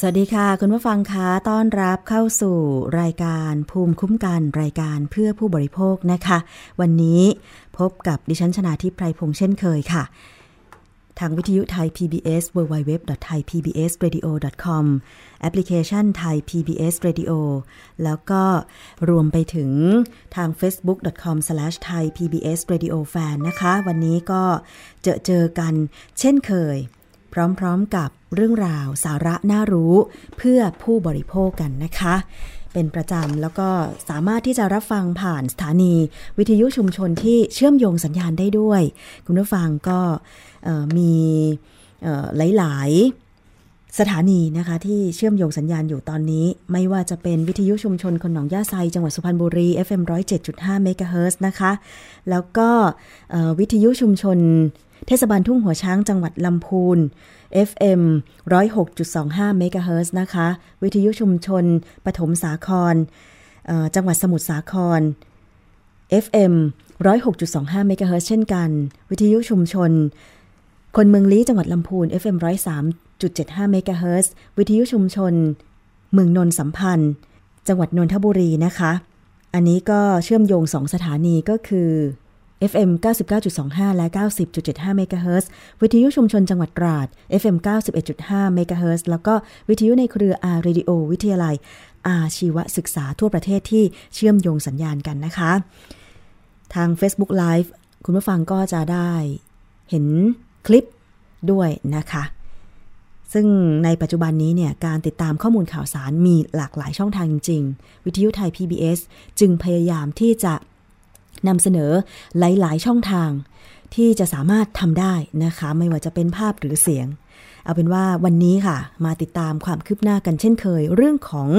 สวัสดีค่ะ คุณผู้ฟังคะต้อนรับเข้าสู่รายการภูมิคุ้มกันรายการเพื่อผู้บริโภคนะคะ วันนี้พบกับดิฉันชนาทิพไพรพงษ์เช่นเคยค่ะ ทางวิทยุไทย PBS www.thaipbsradio.com แอปพลิเคชันไทย PBS Radio แล้วก็รวมไปถึงทาง facebook.com/thaipbsradiofan นะคะ วันนี้ก็เจอเจอกันเช่นเคย พร้อมๆกับเรื่องราวสาระน่ารู้เพื่อผู้บริโภคกันนะคะ เป็นประจำแล้วก็สามารถที่จะรับฟังผ่านสถานี วิทยุชุมชนที่เชื่อมโยงสัญญาณได้ด้วย คุณผู้ฟังก็มีหลายๆสถานีนะคะที่เชื่อมโยงสัญญาณอยู่ตอนนี้ ไม่ว่าจะเป็นวิทยุชุมชนคนหนองย่าไซจังหวัดสุพรรณบุรี FM 107.5เมกะเฮิรตซ์นะคะ แล้วก็วิทยุชุมชน เทศบาลทุ่งหัวช้างจังหวัดลำพูน FM 106.25เมกะเฮิรตซ์นะคะ วิทยุชุมชน ปฐมสาคร จังหวัดสมุทรสาคร FM 106.25เมกะเฮิรตซ์เช่นกัน วิทยุชุมชน คนเมืองลี้จังหวัดลำพูน FM 103.75เมกะเฮิรตซ์วิทยุชุมชน เมืองนนท์สัมพันธ์ จังหวัดนนทบุรีนะคะ อันนี้ก็เชื่อมโยงสองสถานีก็คือ FM 99.25 และ 90.75 เมกะเฮิรตซ์วิทยุชุมชนจังหวัดตราด FM 91.5 เมกะเฮิรตซ์แล้วก็วิทยุในเครือ R Radio วิทยาลัย อาชีวศึกษาทั่วประเทศที่เชื่อมโยงสัญญาณกันนะคะ ทาง Facebook Live คุณผู้ฟังก็จะได้เห็นคลิปด้วยนะคะ ซึ่งในปัจจุบันนี้เนี่ยการติดตามข้อมูลข่าวสารมีหลากหลายช่องทางจริง ๆ วิทยุไทย PBS จึงพยายามที่จะ นำเสนอหลายๆ ช่องทางที่จะสามารถทำได้นะคะ ไม่ว่าจะเป็นภาพหรือเสียง เอาเป็นว่าวันนี้ค่ะ มาติดตามความคืบหน้ากันเช่นเคย เรื่องของ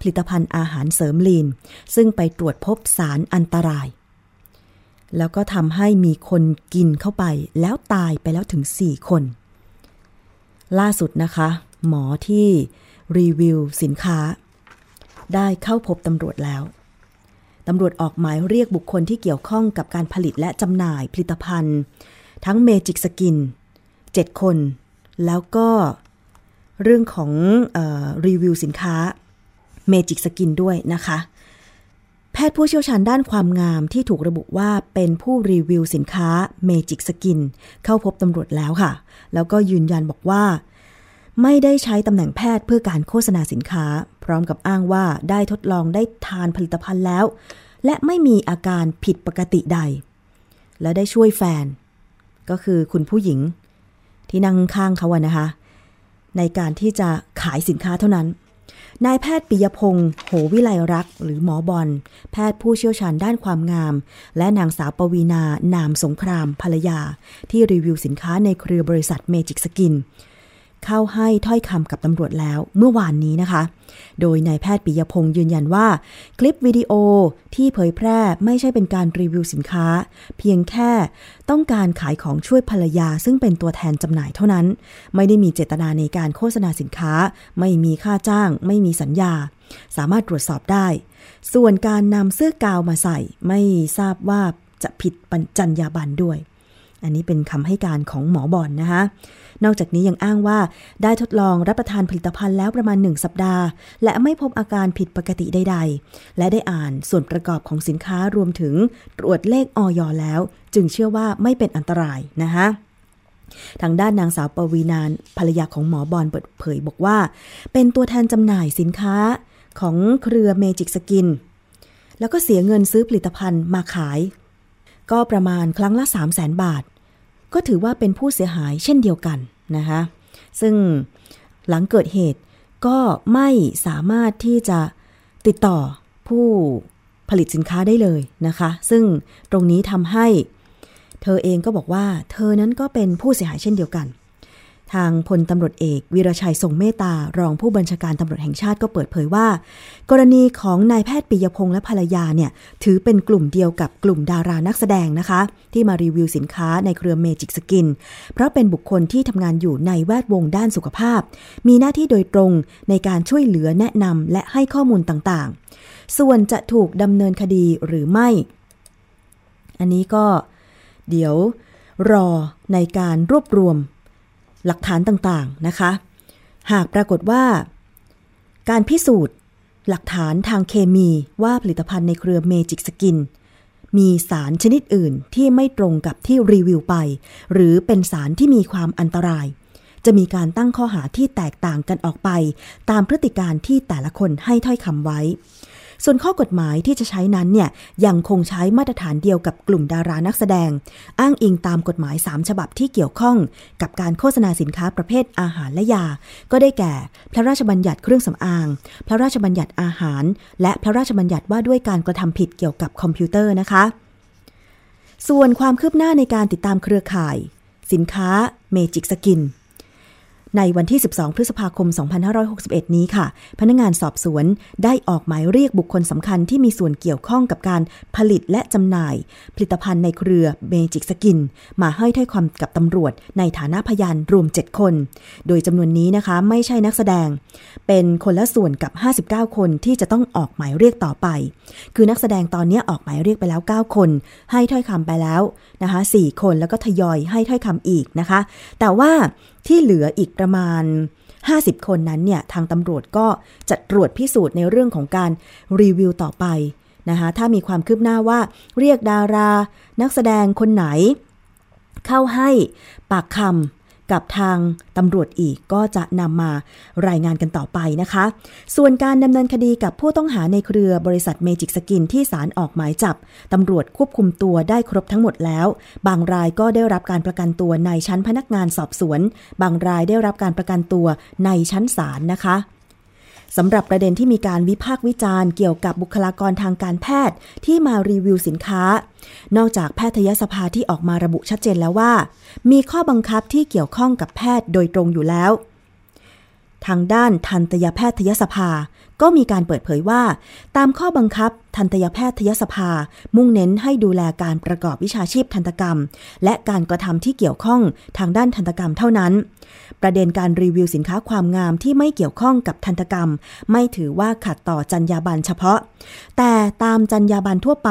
ผลิตภัณฑ์อาหารเสริมลีน ซึ่งไปตรวจพบสารอันตราย แล้วก็ทำให้มีคนกินเข้าไปแล้วตายไปแล้วถึง 4 คน ล่าสุดนะคะ หมอที่รีวิวสินค้า ได้เข้าพบตำรวจแล้ว ตำรวจออกหมายเรียกบุคคลที่เกี่ยวข้องกับการผลิตและจำหน่ายผลิตภัณฑ์ ทั้ง Magic Skin 7 คน แล้วก็เรื่องของออรีวิวสินค้า Magic Skin ด้วยนะคะ แพทย์ผู้เชี่ยวชาญด้านความงามที่ถูกระบุว่าเป็นผู้รีวิวสินค้า Magic Skin เข้าพบตำรวจแล้วค่ะ แล้วก็ยืนยันบอกว่า ไม่ได้ใช้ตำแหน่งแพทย์เพื่อการโฆษณาสินค้า พร้อมกับอ้างว่าได้ทดลองได้ทานผลิตภัณฑ์แล้ว และไม่มีอาการผิดปกติใด และได้ช่วยแฟน ก็คือคุณผู้หญิง ที่นั่งข้างเขาอะนะคะ ในการที่จะขายสินค้าเท่านั้นนายแพทย์ปิยพงศ์โหวิไลรักษ์หรือหมอบอลแพทย์ผู้เชี่ยวชาญด้านความงาม และนางสาวปวีนา นามสงครามภรรยา ที่รีวิวสินค้าในเครือบริษัทเมจิกสกิน เข้าให้ถ้อยคำกับตำรวจแล้วเมื่อวานนี้นะคะ โดยนายแพทย์ปิยพงศ์ยืนยันว่า คลิปวิดีโอที่เผยแพร่ไม่ใช่เป็นการรีวิวสินค้า เพียงแค่ต้องการขายของช่วยภรรยา ซึ่งเป็นตัวแทนจำหน่ายเท่านั้น ไม่ได้มีเจตนาในการโฆษณาสินค้า ไม่มีค่าจ้าง ไม่มีสัญญา สามารถตรวจสอบได้ ส่วนการนำเสื้อกาวมาใส่ ไม่ทราบว่าจะผิดจรรยาบรรณด้วย อันนี้เป็นคำให้การของหมอบอลนนะคะ นอกจากนี้ยังอ้างว่าได้ทดลองรับประทานผลิตภัณฑ์แล้วประมาณ 1 สัปดาห์ และไม่พบอาการผิดปกติใดๆ และได้อ่านส่วนประกอบของสินค้ารวมถึงตรวจเลขออยแล้ว จึงเชื่อว่าไม่เป็นอันตรายนะคะทางด้านนางสาวปวีนาภรรยาของหมอบอลเปิดเผยบอกว่า เป็นตัวแทนจำหน่ายสินค้าของเครือเมจิกสกิน แล้วก็เสียเงินซื้อผลิตภัณฑ์มาขาย ก็ประมาณครั้งละ 3 0 0แสนบาท ก็ถือว่าเป็นผู้เสียหายเช่นเดียวกันนะคะซึ่งหลังเกิดเหตุก็ไม่สามารถที่จะติดต่อผู้ผลิตสินค้าได้เลยนะคะ ซึ่งตรงนี้ทำให้ เธอเองก็บอกว่า เธอนั้นก็เป็นผู้เสียหายเช่นเดียวกัน ทางพลตำรวจเอกวีรชัยทรงเมตตารองผู้บัญชาการตำรวจแห่งชาติก็เปิดเผยว่า กรณีของนายแพทย์ปิยพงษ์และภรรยาเนี่ยถือเป็นกลุ่มเดียวกับกลุ่มดารานักแสดงนะคะ ที่มารีวิวสินค้าในเครือเมจิกสกิน เพราะเป็นบุคคลที่ทำงานอยู่ในแวดวงด้านสุขภาพ มีหน้าที่โดยตรงในการช่วยเหลือแนะนำและให้ข้อมูลต่างๆ ส่วนจะถูกดำเนินคดีหรือไม่ อันนี้ก็เดี๋ยวรอในการรวบรวม หลักฐานต่างๆนะคะ หากปรากฏว่า การพิสูจน์หลักฐานทางเคมีว่าผลิตภัณฑ์ในเครือเมจิกสกิน มีสารชนิดอื่นที่ไม่ตรงกับที่รีวิวไป หรือเป็นสารที่มีความอันตราย จะมีการตั้งข้อหาที่แตกต่างกันออกไป ตามพฤติการที่แต่ละคนให้ถ้อยคำไว้ ส่วนข้อกฎหมายที่จะใช้นั้นเนี่ยยังคงใช้มาตรฐานเดียวกับกลุ่มดารานักแสดง อ้างอิงตามกฎหมาย 3 ฉบับที่เกี่ยวข้อง กับการโฆษณาสินค้าประเภทอาหารและยา ก็ได้แก่ พระราชบัญญัติเครื่องสำอาง พระราชบัญญัติอาหาร และพระราชบัญญัติว่าด้วยการกระทำผิดเกี่ยวกับคอมพิวเตอร์นะคะ ส่วนความคืบหน้าในการติดตามเครือข่าย สินค้าเมจิกสกิน ในวันที่ 12 พฤษภาคม 2561 นี้ค่ะ พนักงานสอบสวนได้ออกหมายเรียกบุคคลสำคัญที่มีส่วนเกี่ยวข้องกับการผลิตและจำหน่าย ผลิตภัณฑ์ในเครือเมจิกสกิน มาให้ถ้อยความกับตำรวจ ในฐานะพยานรวม 7 คน โดยจำนวนนี้นะคะไม่ใช่นักแสดง เป็นคนละส่วนกับ 59 คนที่จะต้องออกหมายเรียกต่อไป คือนักแสดงตอนนี้ออกหมายเรียกไปแล้ว 9 คน ให้ถ้อยคำไปแล้วนะคะ4คนแล้วก็ทยอยให้ถ้อยคำอีกนะคะ แต่ว่า ที่เหลืออีกประมาณ 50 คนนั้นเนี่ยทางตำรวจก็จะตรวจพิสูจน์ในเรื่องของการรีวิวต่อไปนะคะถ้ามีความคืบหน้าว่าเรียกดารา นักแสดงคนไหน เข้าให้ปากคำ กับทางตำรวจอีกก็จะนำมารายงานกันต่อไปนะคะ ส่วนการดำเนินคดีกับผู้ต้องหาในเครือบริษัทเมจิกสกินที่ศาลออกหมายจับตำรวจควบคุมตัวได้ครบทั้งหมดแล้ว บางรายก็ได้รับการประกันตัวในชั้นพนักงานสอบสวน บางรายได้รับการประกันตัวในชั้นศาลนะคะ สำหรับประเด็นที่มีการวิพากษ์วิจารณ์เกี่ยวกับบุคลากรทางการแพทย์ที่มารีวิวสินค้า นอกจากแพทยสภาที่ออกมาระบุชัดเจนแล้วว่า มีข้อบังคับที่เกี่ยวข้องกับแพทย์โดยตรงอยู่แล้ว ทางด้านทันตยแพทยสภา ก็มีการเปิดเผยว่า ตามข้อบังคับทันตยแพทยสภา มุ่งเน้นให้ดูแลการประกอบวิชาชีพทันตกรรม และการกระทำที่เกี่ยวข้องทางด้านทันตกรรมเท่านั้น ประเด็นการรีวิวสินค้าความงามที่ไม่เกี่ยวข้องกับทันตกรรม ไม่ถือว่าขัดต่อจรรยาบรรณเฉพาะ แต่ตามจรรยาบรรณทั่วไป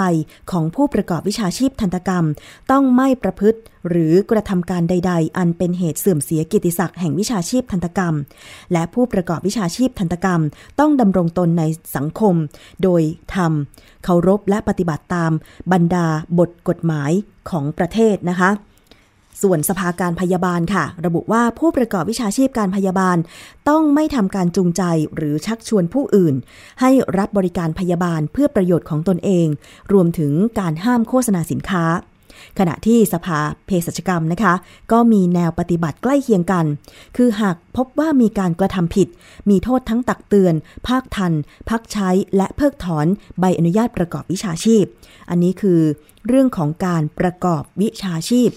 ของผู้ประกอบวิชาชีพทันตกรรม ต้องไม่ประพฤติหรือกระทำการใด ๆ อันเป็นเหตุเสื่อมเสียกิติศักดิ์แห่งวิชาชีพทันตกรรม และผู้ประกอบวิชาชีพทันตกรรม ต้องดำรงตนในสังคม โดยทำเคารพและปฏิบัติตามบรรดาบทกฎหมายของประเทศนะคะ ส่วนสภาการพยาบาลค่ะ ระบุว่าผู้ประกอบวิชาชีพการพยาบาล ต้องไม่ทำการจูงใจหรือชักชวนผู้อื่น ให้รับบริการพยาบาลเพื่อประโยชน์ของตนเอง รวมถึงการห้ามโฆษณาสินค้า ขณะที่สภาเภสัชกรรมนะคะ ก็มีแนวปฏิบัติใกล้เคียงกัน คือหากพบว่ามีการกระทำผิด มีโทษทั้งตักเตือน ภาคทัน พักใช้และเพิกถอนใบอนุญาตประกอบวิชาชีพ อันนี้คือเรื่องของการประกอบวิชาชีพ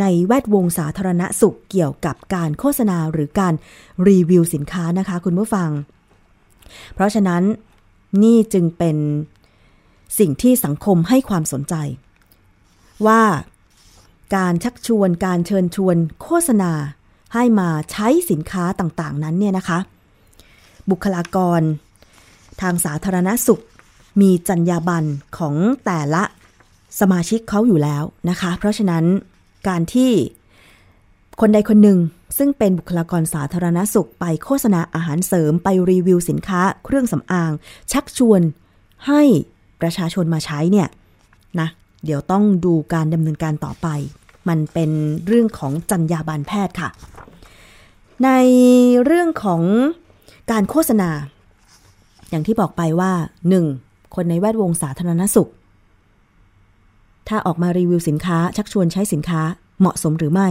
ในแวดวงสาธารณสุขเกี่ยวกับการโฆษณาหรือการรีวิวสินค้านะคะคุณผู้ฟัง เพราะฉะนั้นนี่จึงเป็นสิ่งที่สังคมให้ความสนใจ ว่าการชักชวนการเชิญชวนโฆษณาให้มาใช้สินค้าต่างๆ นั้นเนี่ยนะคะ บุคลากร ทางสาธารณสุข มีจรรยาบรรณของแต่ละสมาชิกเขาอยู่แล้วนะคะ เพราะฉะนั้นการที่คนใดคนหนึ่งซึ่งเป็นบุคลากรสาธารณสุขไปโฆษณาอาหารเสริมไปรีวิวสินค้าเครื่องสำอาง ชักชวนให้ประชาชนมาใช้เนี่ยนะ เดี๋ยวต้องดูการดำเนินการต่อไป มันเป็นเรื่องของจรรยาบรรณแพทย์ค่ะ ในเรื่องของการโฆษณา อย่างที่บอกไปว่า 1. คนในแวดวงสาธารณสุข ถ้าออกมารีวิวสินค้า ชักชวนใช้สินค้าเหมาะสมหรือไม่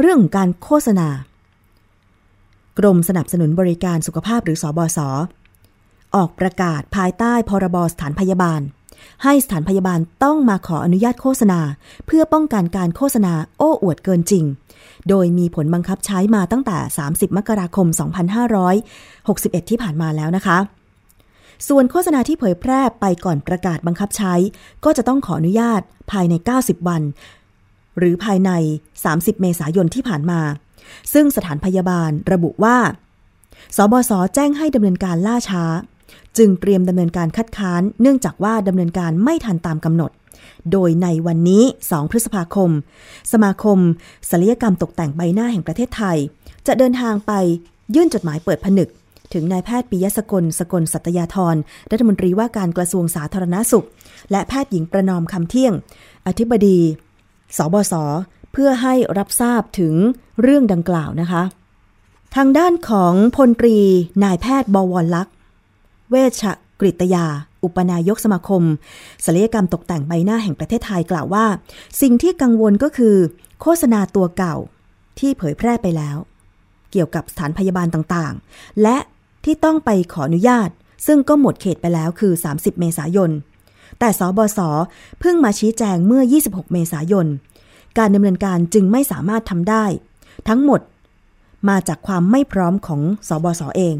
เรื่องของการโฆษณา กรมสนับสนุนบริการสุขภาพหรือสอบศออกประกาศภายใต้พรบสถานพยาบาล ให้สถานพยาบาลต้องมาขออนุญาตโฆษณา เพื่อป้องกันการโฆษณาโอ้อวดเกินจริง โดยมีผลบังคับใช้มาตั้งแต่ 30 มกราคม 2561 ที่ผ่านมาแล้วนะคะ ส่วนโฆษณาที่เผยแพร่ไปก่อนประกาศบังคับใช้ ก็จะต้องขออนุญาตภายใน 90 วัน หรือภายใน 30 เมษายนที่ผ่านมา ซึ่งสถานพยาบาลระบุว่า สบศแจ้งให้ดำเนินการล่าช้า จึงเตรียมดำเนินการคัดค้าน เนื่องจากว่าดำเนินการไม่ทันตามกำหนด โดยในวันนี้ 2 พฤษภาคม สมาคมศัลยกรรมตกแต่งใบหน้าแห่งประเทศไทย จะเดินทางไปยื่นจดหมายเปิดผนึก ถึงนายแพทย์ปิยสกลสกลสัตยาธรรัฐมนตรีว่าการกระทรวงสาธารณาสุข และแพทย์หญิงประนอมคำเที่ยง อธิบดี สบศเพื่อให้รับทราบถึงเรื่องดังกล่าวนะคะ ทางด้านของพลตรีนายแพทย์บวรลักษ์ เวชกฤตยา อุปนายกสมาคมศัลยกรรมตกแต่งใบหน้าแห่งประเทศไทยกล่าวว่า สิ่งที่กังวลก็คือ โฆษณาตัวเก่าที่เผยแพร่ไปแล้ว เกี่ยวกับสถานพยาบาลต่างๆ และที่ต้องไปขออนุญาต ซึ่งก็หมดเขตไปแล้วคือ 30 เมษายน แต่สบศเพิ่งมาชี้แจงเมื่อ 26 เมษายน การดำเนินการจึงไม่สามารถทำได้ ทั้งหมดมาจากความไม่พร้อมของสบศเอง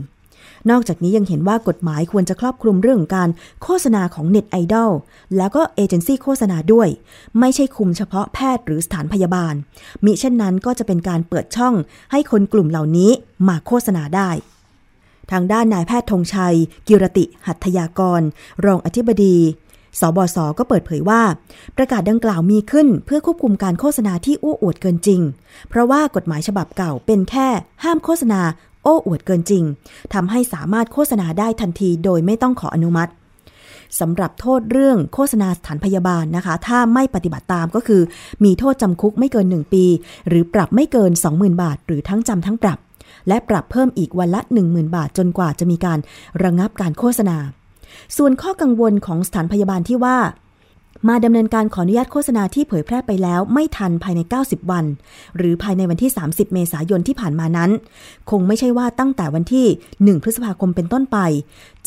นอกจากนี้ยังเห็นว่ากฎหมายควรจะครอบคลุมเรื่องการโฆษณาของเน็ตไอดอลแล้วก็เอเจนซี่โฆษณาด้วย ไม่ใช่คุมเฉพาะแพทย์หรือสถานพยาบาล มิเช่นนั้นก็จะเป็นการเปิดช่องให้คนกลุ่มเหล่านี้มาโฆษณาได้ทางด้านนายแพทย์ธงชัย กิรติหัตยากร รองอธิบดี สบศก็เปิดเผยว่า ประกาศดังกล่าวมีขึ้นเพื่อควบคุมการโฆษณาที่อู้อวดเกินจริง เพราะว่ากฎหมายฉบับเก่าเป็นแค่ห้ามโฆษณา โอ้อวดเกินจริงทำให้สามารถโฆษณาได้ทันทีโดยไม่ต้องขออนุมัติสำหรับโทษเรื่องโฆษณาสถานพยาบาลนะคะ ถ้าไม่ปฏิบัติตามก็คือ มีโทษจำคุกไม่เกิน 1 ปี หรือปรับไม่เกิน 20,000 บาท หรือทั้งจำทั้งปรับ และปรับเพิ่มอีกวันละ 10,000 บาทจนกว่าจะมีการระงงับการโฆษณา ส่วนข้อกังวลของสถานพยาบาลที่ว่า มาดำเนินการขออนุญาตโฆษณาที่เผยแพร่ไปแล้วไม่ทันภายใน 90 วัน หรือภายในวันที่ 30 เมษายนที่ผ่านมานั้น คงไม่ใช่ว่าตั้งแต่วันที่ 1 พฤษภาคมเป็นต้นไป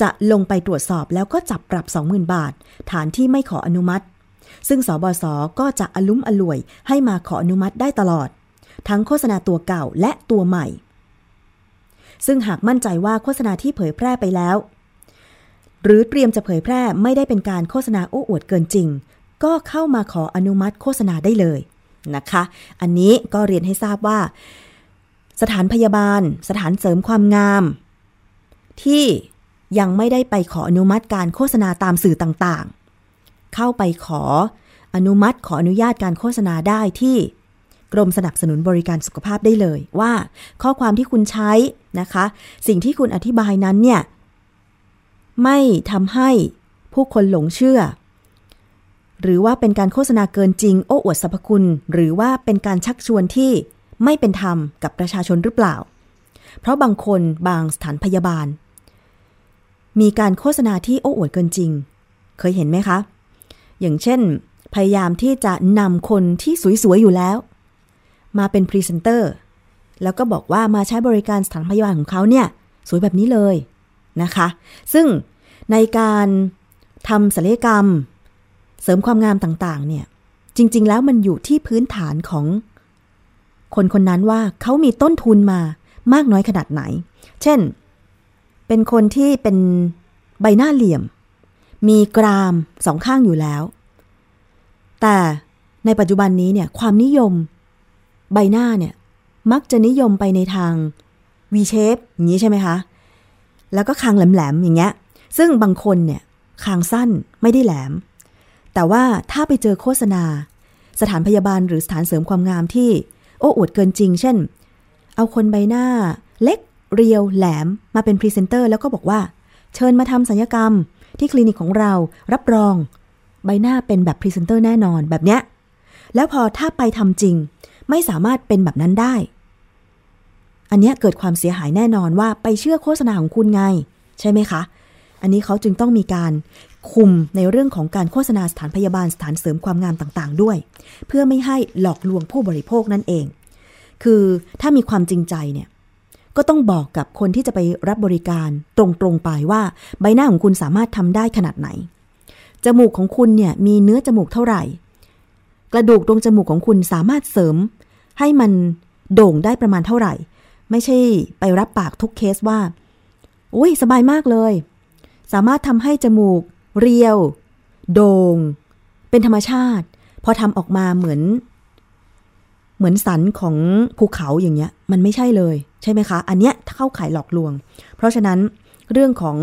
จะลงไปตรวจสอบแล้วก็จับปรับ 20,000 บาท ฐานที่ไม่ขออนุมัติ ซึ่งสบศก็จะอลุ้มอล่วย ให้มาขออนุมัติได้ตลอด ทั้งโฆษณาตัวเก่าและตัวใหม่ซึ่งหากมั่นใจว่าโฆษณาที่เผยแพร่ไปแล้ว หรือเตรียมจะเผยแพร่ไม่ได้เป็นการโฆษณาโอ้อวดเกินจริง ก็เข้ามาขออนุมัติโฆษณาได้เลยนะคะ อันนี้ก็เรียนให้ทราบว่า สถานพยาบาล สถานเสริมความงาม ที่ยังไม่ได้ไปขออนุมัติการโฆษณาตามสื่อต่างๆ เข้าไปขออนุมัติขออนุญาตการโฆษณาได้ที่กรมสนับสนุนบริการสุขภาพได้เลยว่า ข้อความที่คุณใช้นะคะ สิ่งที่คุณอธิบายนั้นเนี่ย ไม่ทำให้ผู้คนหลงเชื่อ หรือว่าเป็นการโฆษณาเกินจริง โอ้อวดสรรพคุณ หรือว่าเป็นการชักชวนที่ไม่เป็นธรรมกับประชาชนหรือเปล่า เพราะบางคนบางสถานพยาบาล มีการโฆษณาที่โอ้อวดเกินจริง เคยเห็นไหมคะ อย่างเช่น พยายามที่จะนำคนที่สวยๆอยู่แล้ว มาเป็นพรีเซนเตอร์แล้วก็บอกว่ามาใช้บริการสถานพยาบาลของเขาเนี่ย สวยแบบนี้เลย นะคะ ซึ่งในการทำศัลยกรรม เสริมความงามต่างๆ เนี่ย จริง ๆ แล้วมันอยู่ที่พื้นฐานของ คนคนนั้นว่าเขามีต้นทุนมามากน้อยขนาดไหน เช่น เป็นคนที่เป็นใบหน้าเหลี่ยม มีกรามสองข้างอยู่แล้ว แต่ในปัจจุบันนี้เนี่ยความนิยม ใบหน้าเนี่ยมักจะนิยมไปในทาง V shape อย่างนี้ใช่ไหมคะ แล้วก็คางแหลมๆอย่างเงี้ย ซึ่งบางคนเนี่ยคางสั้นไม่ได้แหลม แต่ว่าถ้าไปเจอโฆษณา สถานพยาบาลหรือสถานเสริมความงามที่ โอ้อวดเกินจริง เช่น เอาคนใบหน้า เล็กเรียว แหลมมาเป็นพรีเซนเตอร์แล้วก็บอกว่า เชิญมาทำศัลยกรรม ที่คลินิกของเรารับรอง ใบหน้าเป็นแบบพรีเซนเตอร์แน่นอนแบบเนี้ยแล้วพอถ้าไปทำจริง ไม่สามารถเป็นแบบนั้นได้ อันนี้เกิดความเสียหายแน่นอนว่าไปเชื่อโฆษณาของคุณไง ใช่ไหมคะ อันนี้เขาจึงต้องมีการคุมในเรื่องของการโฆษณาสถานพยาบาลสถานเสริมความงามต่างๆ ด้วย เพื่อไม่ให้หลอกลวงผู้บริโภคนั่นเอง คือถ้ามีความจริงใจเนี่ยก็ต้องบอกกับคนที่จะไปรับบริการตรงๆไปว่าใบหน้าของคุณสามารถทำได้ขนาดไหน จมูกของคุณเนี่ยมีเนื้อจมูกเท่าไหร่ กระดูกตรงจมูกของคุณสามารถเสริม ให้มันโด่งได้ประมาณเท่าไหร่ ไม่ใช่ไปรับปากทุกเคสว่า อุ้ยสบายมากเลย สามารถทำให้จมูก เรียว โด่ง เป็นธรรมชาติ พอทำออกมาเหมือน เหมือนสันของภูเขาอย่างเงี้ย มันไม่ใช่เลย ใช่ไหมคะ อันเนี้ยเข้าขายหลอกลวง เพราะฉะนั้นเรื่องของ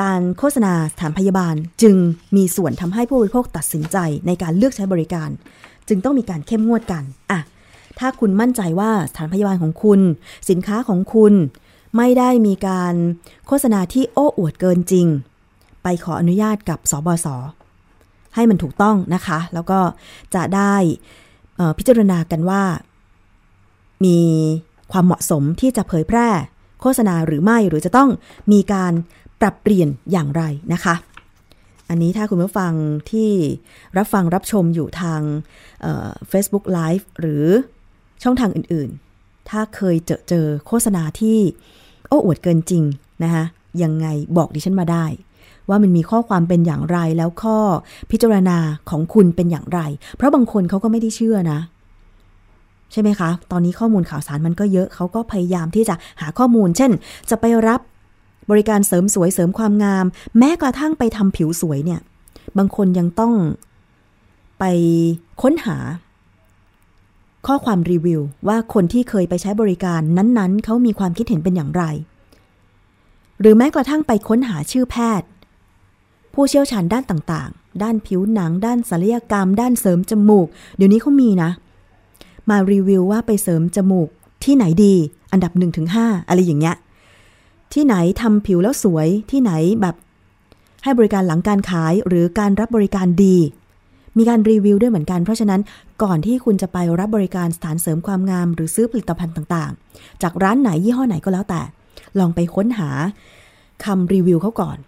การโฆษณาสถานพยาบาลจึงมีส่วนทำให้ผู้บริโภคตัดสินใจในการเลือกใช้บริการ จึงต้องมีการเข้มงวดกัน อะ ถ้าคุณมั่นใจว่าสถานพยาบาลของคุณ สินค้าของคุณ ไม่ได้มีการโฆษณาที่โอ้อวดเกินจริง ไปขออนุญาตกับสบศให้มันถูกต้องนะคะ แล้วก็จะได้พิจารณากันว่า มีความเหมาะสมที่จะเผยแพร่ โฆษณาหรือไม่หรือจะต้องมีการปรับเปลี่ยนอย่างไรนะคะ อันนี้ถ้าคุณผู้ฟังที่รับฟังรับชมอยู่ทาง Facebook Live หรือ ช่องทางอื่นๆ ถ้าเคยเจอเจอโฆษณาที่ โอ้อวดเกินจริงนะคะยังไงบอกดิฉันมาได้ ว่ามันมีข้อความเป็นอย่างไรแล้วข้อพิจารณาของคุณเป็นอย่างไร เพราะบางคนเขาก็ไม่ได้เชื่อนะ ใช่ไหมคะ ตอนนี้ข้อมูลข่าวสารมันก็เยอะเขาก็พยายามที่จะหาข้อมูล เช่น จะไปรับบริการเสริมสวยเสริมความงาม แม้กระทั่งไปทำผิวสวยเนี่ย บางคนยังต้องไปค้นหา ข้อความรีวิวว่าคนที่เคยไปใช้บริการนั้นๆ เขามีความคิดเห็นเป็นอย่างไร หรือแม้กระทั่งไปค้นหาชื่อแพทย์ ผู้เชี่ยวชาญด้านต่างๆ ด้านผิวหนัง ด้านศัลยกรรม ด้านเสริมจมูก เดี๋ยวนี้เขามีนะ มารีวิวว่าไปเสริมจมูก ที่ไหนดี อันดับ1-5อะไรอย่างเงี้ย ที่ไหนทำผิวแล้วสวย ที่ไหนแบบ ให้บริการหลังการขายหรือการรับบริการดี มีการรีวิวด้วยเหมือนกัน เพราะฉะนั้นก่อนที่คุณจะไปรับบริการสถานเสริมความงาม หรือซื้อผลิตภัณฑ์ต่างๆ จากร้านไหนยี่ห้อไหนก็แล้วแต่ ลองไปค้นหาคำรีวิวเขาก่อน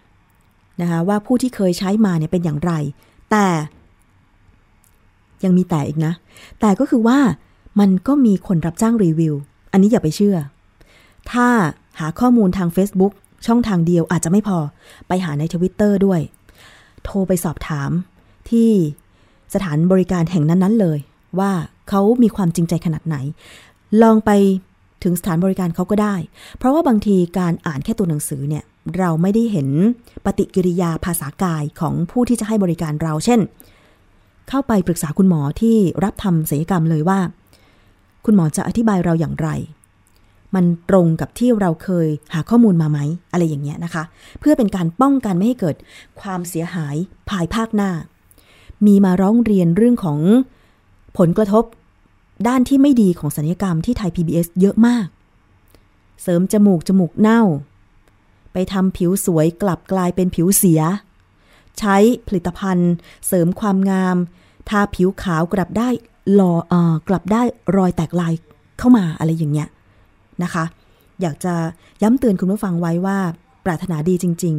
นะคะว่าผู้ที่เคยใช้มาเนี่ยเป็นอย่างไร แต่ยังมีแต่อีกนะ แต่ก็คือว่ามันก็มีคนรับจ้างรีวิว อันนี้อย่าไปเชื่อ ถ้าหาข้อมูลทาง Facebook ช่องทางเดียวอาจจะไม่พอ ไปหาในทวิตเตอร์ด้วย โทรไปสอบถามที่ สถานบริการแห่งนั้นๆเลย ว่าเขามีความจริงใจขนาดไหน ลองไปถึงสถานบริการเขาก็ได้ เพราะว่าบางทีการอ่านแค่ตัวหนังสือเนี่ยเราไม่ได้เห็นปฏิกิริยาภาษากายของผู้ที่จะให้บริการเรา เช่น เข้าไปปรึกษาคุณหมอที่รับทำศัลยกรรมเลยว่า คุณหมอจะอธิบายเราอย่างไร มันตรงกับที่เราเคยหาข้อมูลมาไหม อะไรอย่างเงี้ยนะคะ เพื่อเป็นการป้องกันไม่ให้เกิดความเสียหายภายภาคหน้า มีมาร้องเรียนเรื่องของผลกระทบ ด้านที่ไม่ดีของศัลยกรรมที่ไทย PBS เยอะมาก เสริมจมูกจมูกเน่า ไปทำผิวสวยกลับกลายเป็นผิวเสีย ใช้ผลิตภัณฑ์ เสริมความงาม ทาผิวขาวกลับได้รอเออกลับได้รอยแตกลายเข้ามาอะไรอย่างเงี้ยนะคะ อยากจะย้ำเตือนคุณผู้ฟังไว้ว่า ปรารถนาดีจริง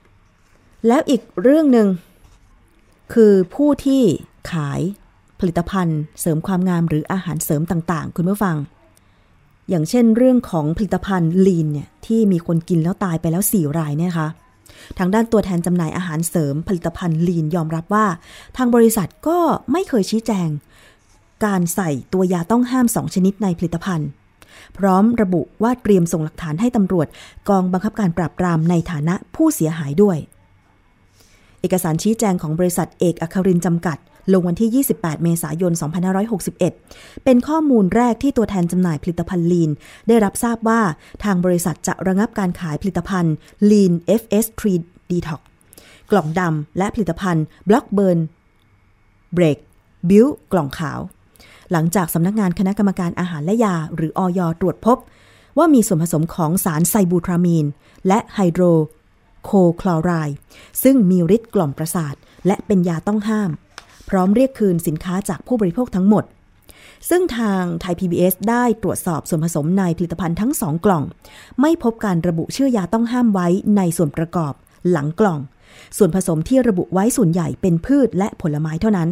ๆ แล้วอีกเรื่องหนึ่ง คือผู้ที่ขายผลิตภัณฑ์ เสริมความงามหรืออาหารเสริมต่างๆ คุณผู้ฟัง อย่างเช่นเรื่องของผลิตภัณฑ์ลีนเนี่ยที่มีคนกินแล้วตายไปแล้ว4รายเนี่ยคะทางด้านตัวแทนจำหน่ายอาหารเสริมผลิตภัณฑ์ลีนยอมรับว่า ทางบริษัทก็ไม่เคยชี้แจง การใส่ตัวยาต้องห้าม2ชนิดในผลิตภัณฑ์ พร้อมระบุว่าเตรียมส่งหลักฐานให้ตำรวจ กองบังคับการปราบปรามในฐานะผู้เสียหายด้วย อกสารชี้แจงของบริษัทเอกอัครินจำกัด ลงวันที่ 28 เมษายน 2561 เป็นข้อมูลแรกที่ตัวแทนจำหน่ายผลิตภัณฑ์ลีนได้รับทราบว่าทางบริษัทจะระงับการขายผลิตภัณฑ์ Lean FS3 Detox กล่องดำและผลิตภัณฑ์ Block Burn Break Build กล่องขาว หลังจากสำนักงานคณะกรรมการอาหารและยา หรืออยตรวจพบ ว่ามีส่วนผสมของสารไซบูทรามีน และไฮโดร โคคลอไรด์ซึ่งมีฤทธิ์กล่อมประสาท และเป็นยาต้องห้าม พร้อมเรียกคืนสินค้าจากผู้บริโภคทั้งหมด ซึ่งทางไทย PBS ได้ตรวจสอบส่วนผสมในผลิตภัณฑ์ทั้งสองกล่อง ไม่พบการระบุชื่อยาต้องห้ามไว้ในส่วนประกอบ หลังกล่อง ส่วนผสมที่ระบุไว้ส่วนใหญ่เป็นพืชและผลไม้เท่านั้น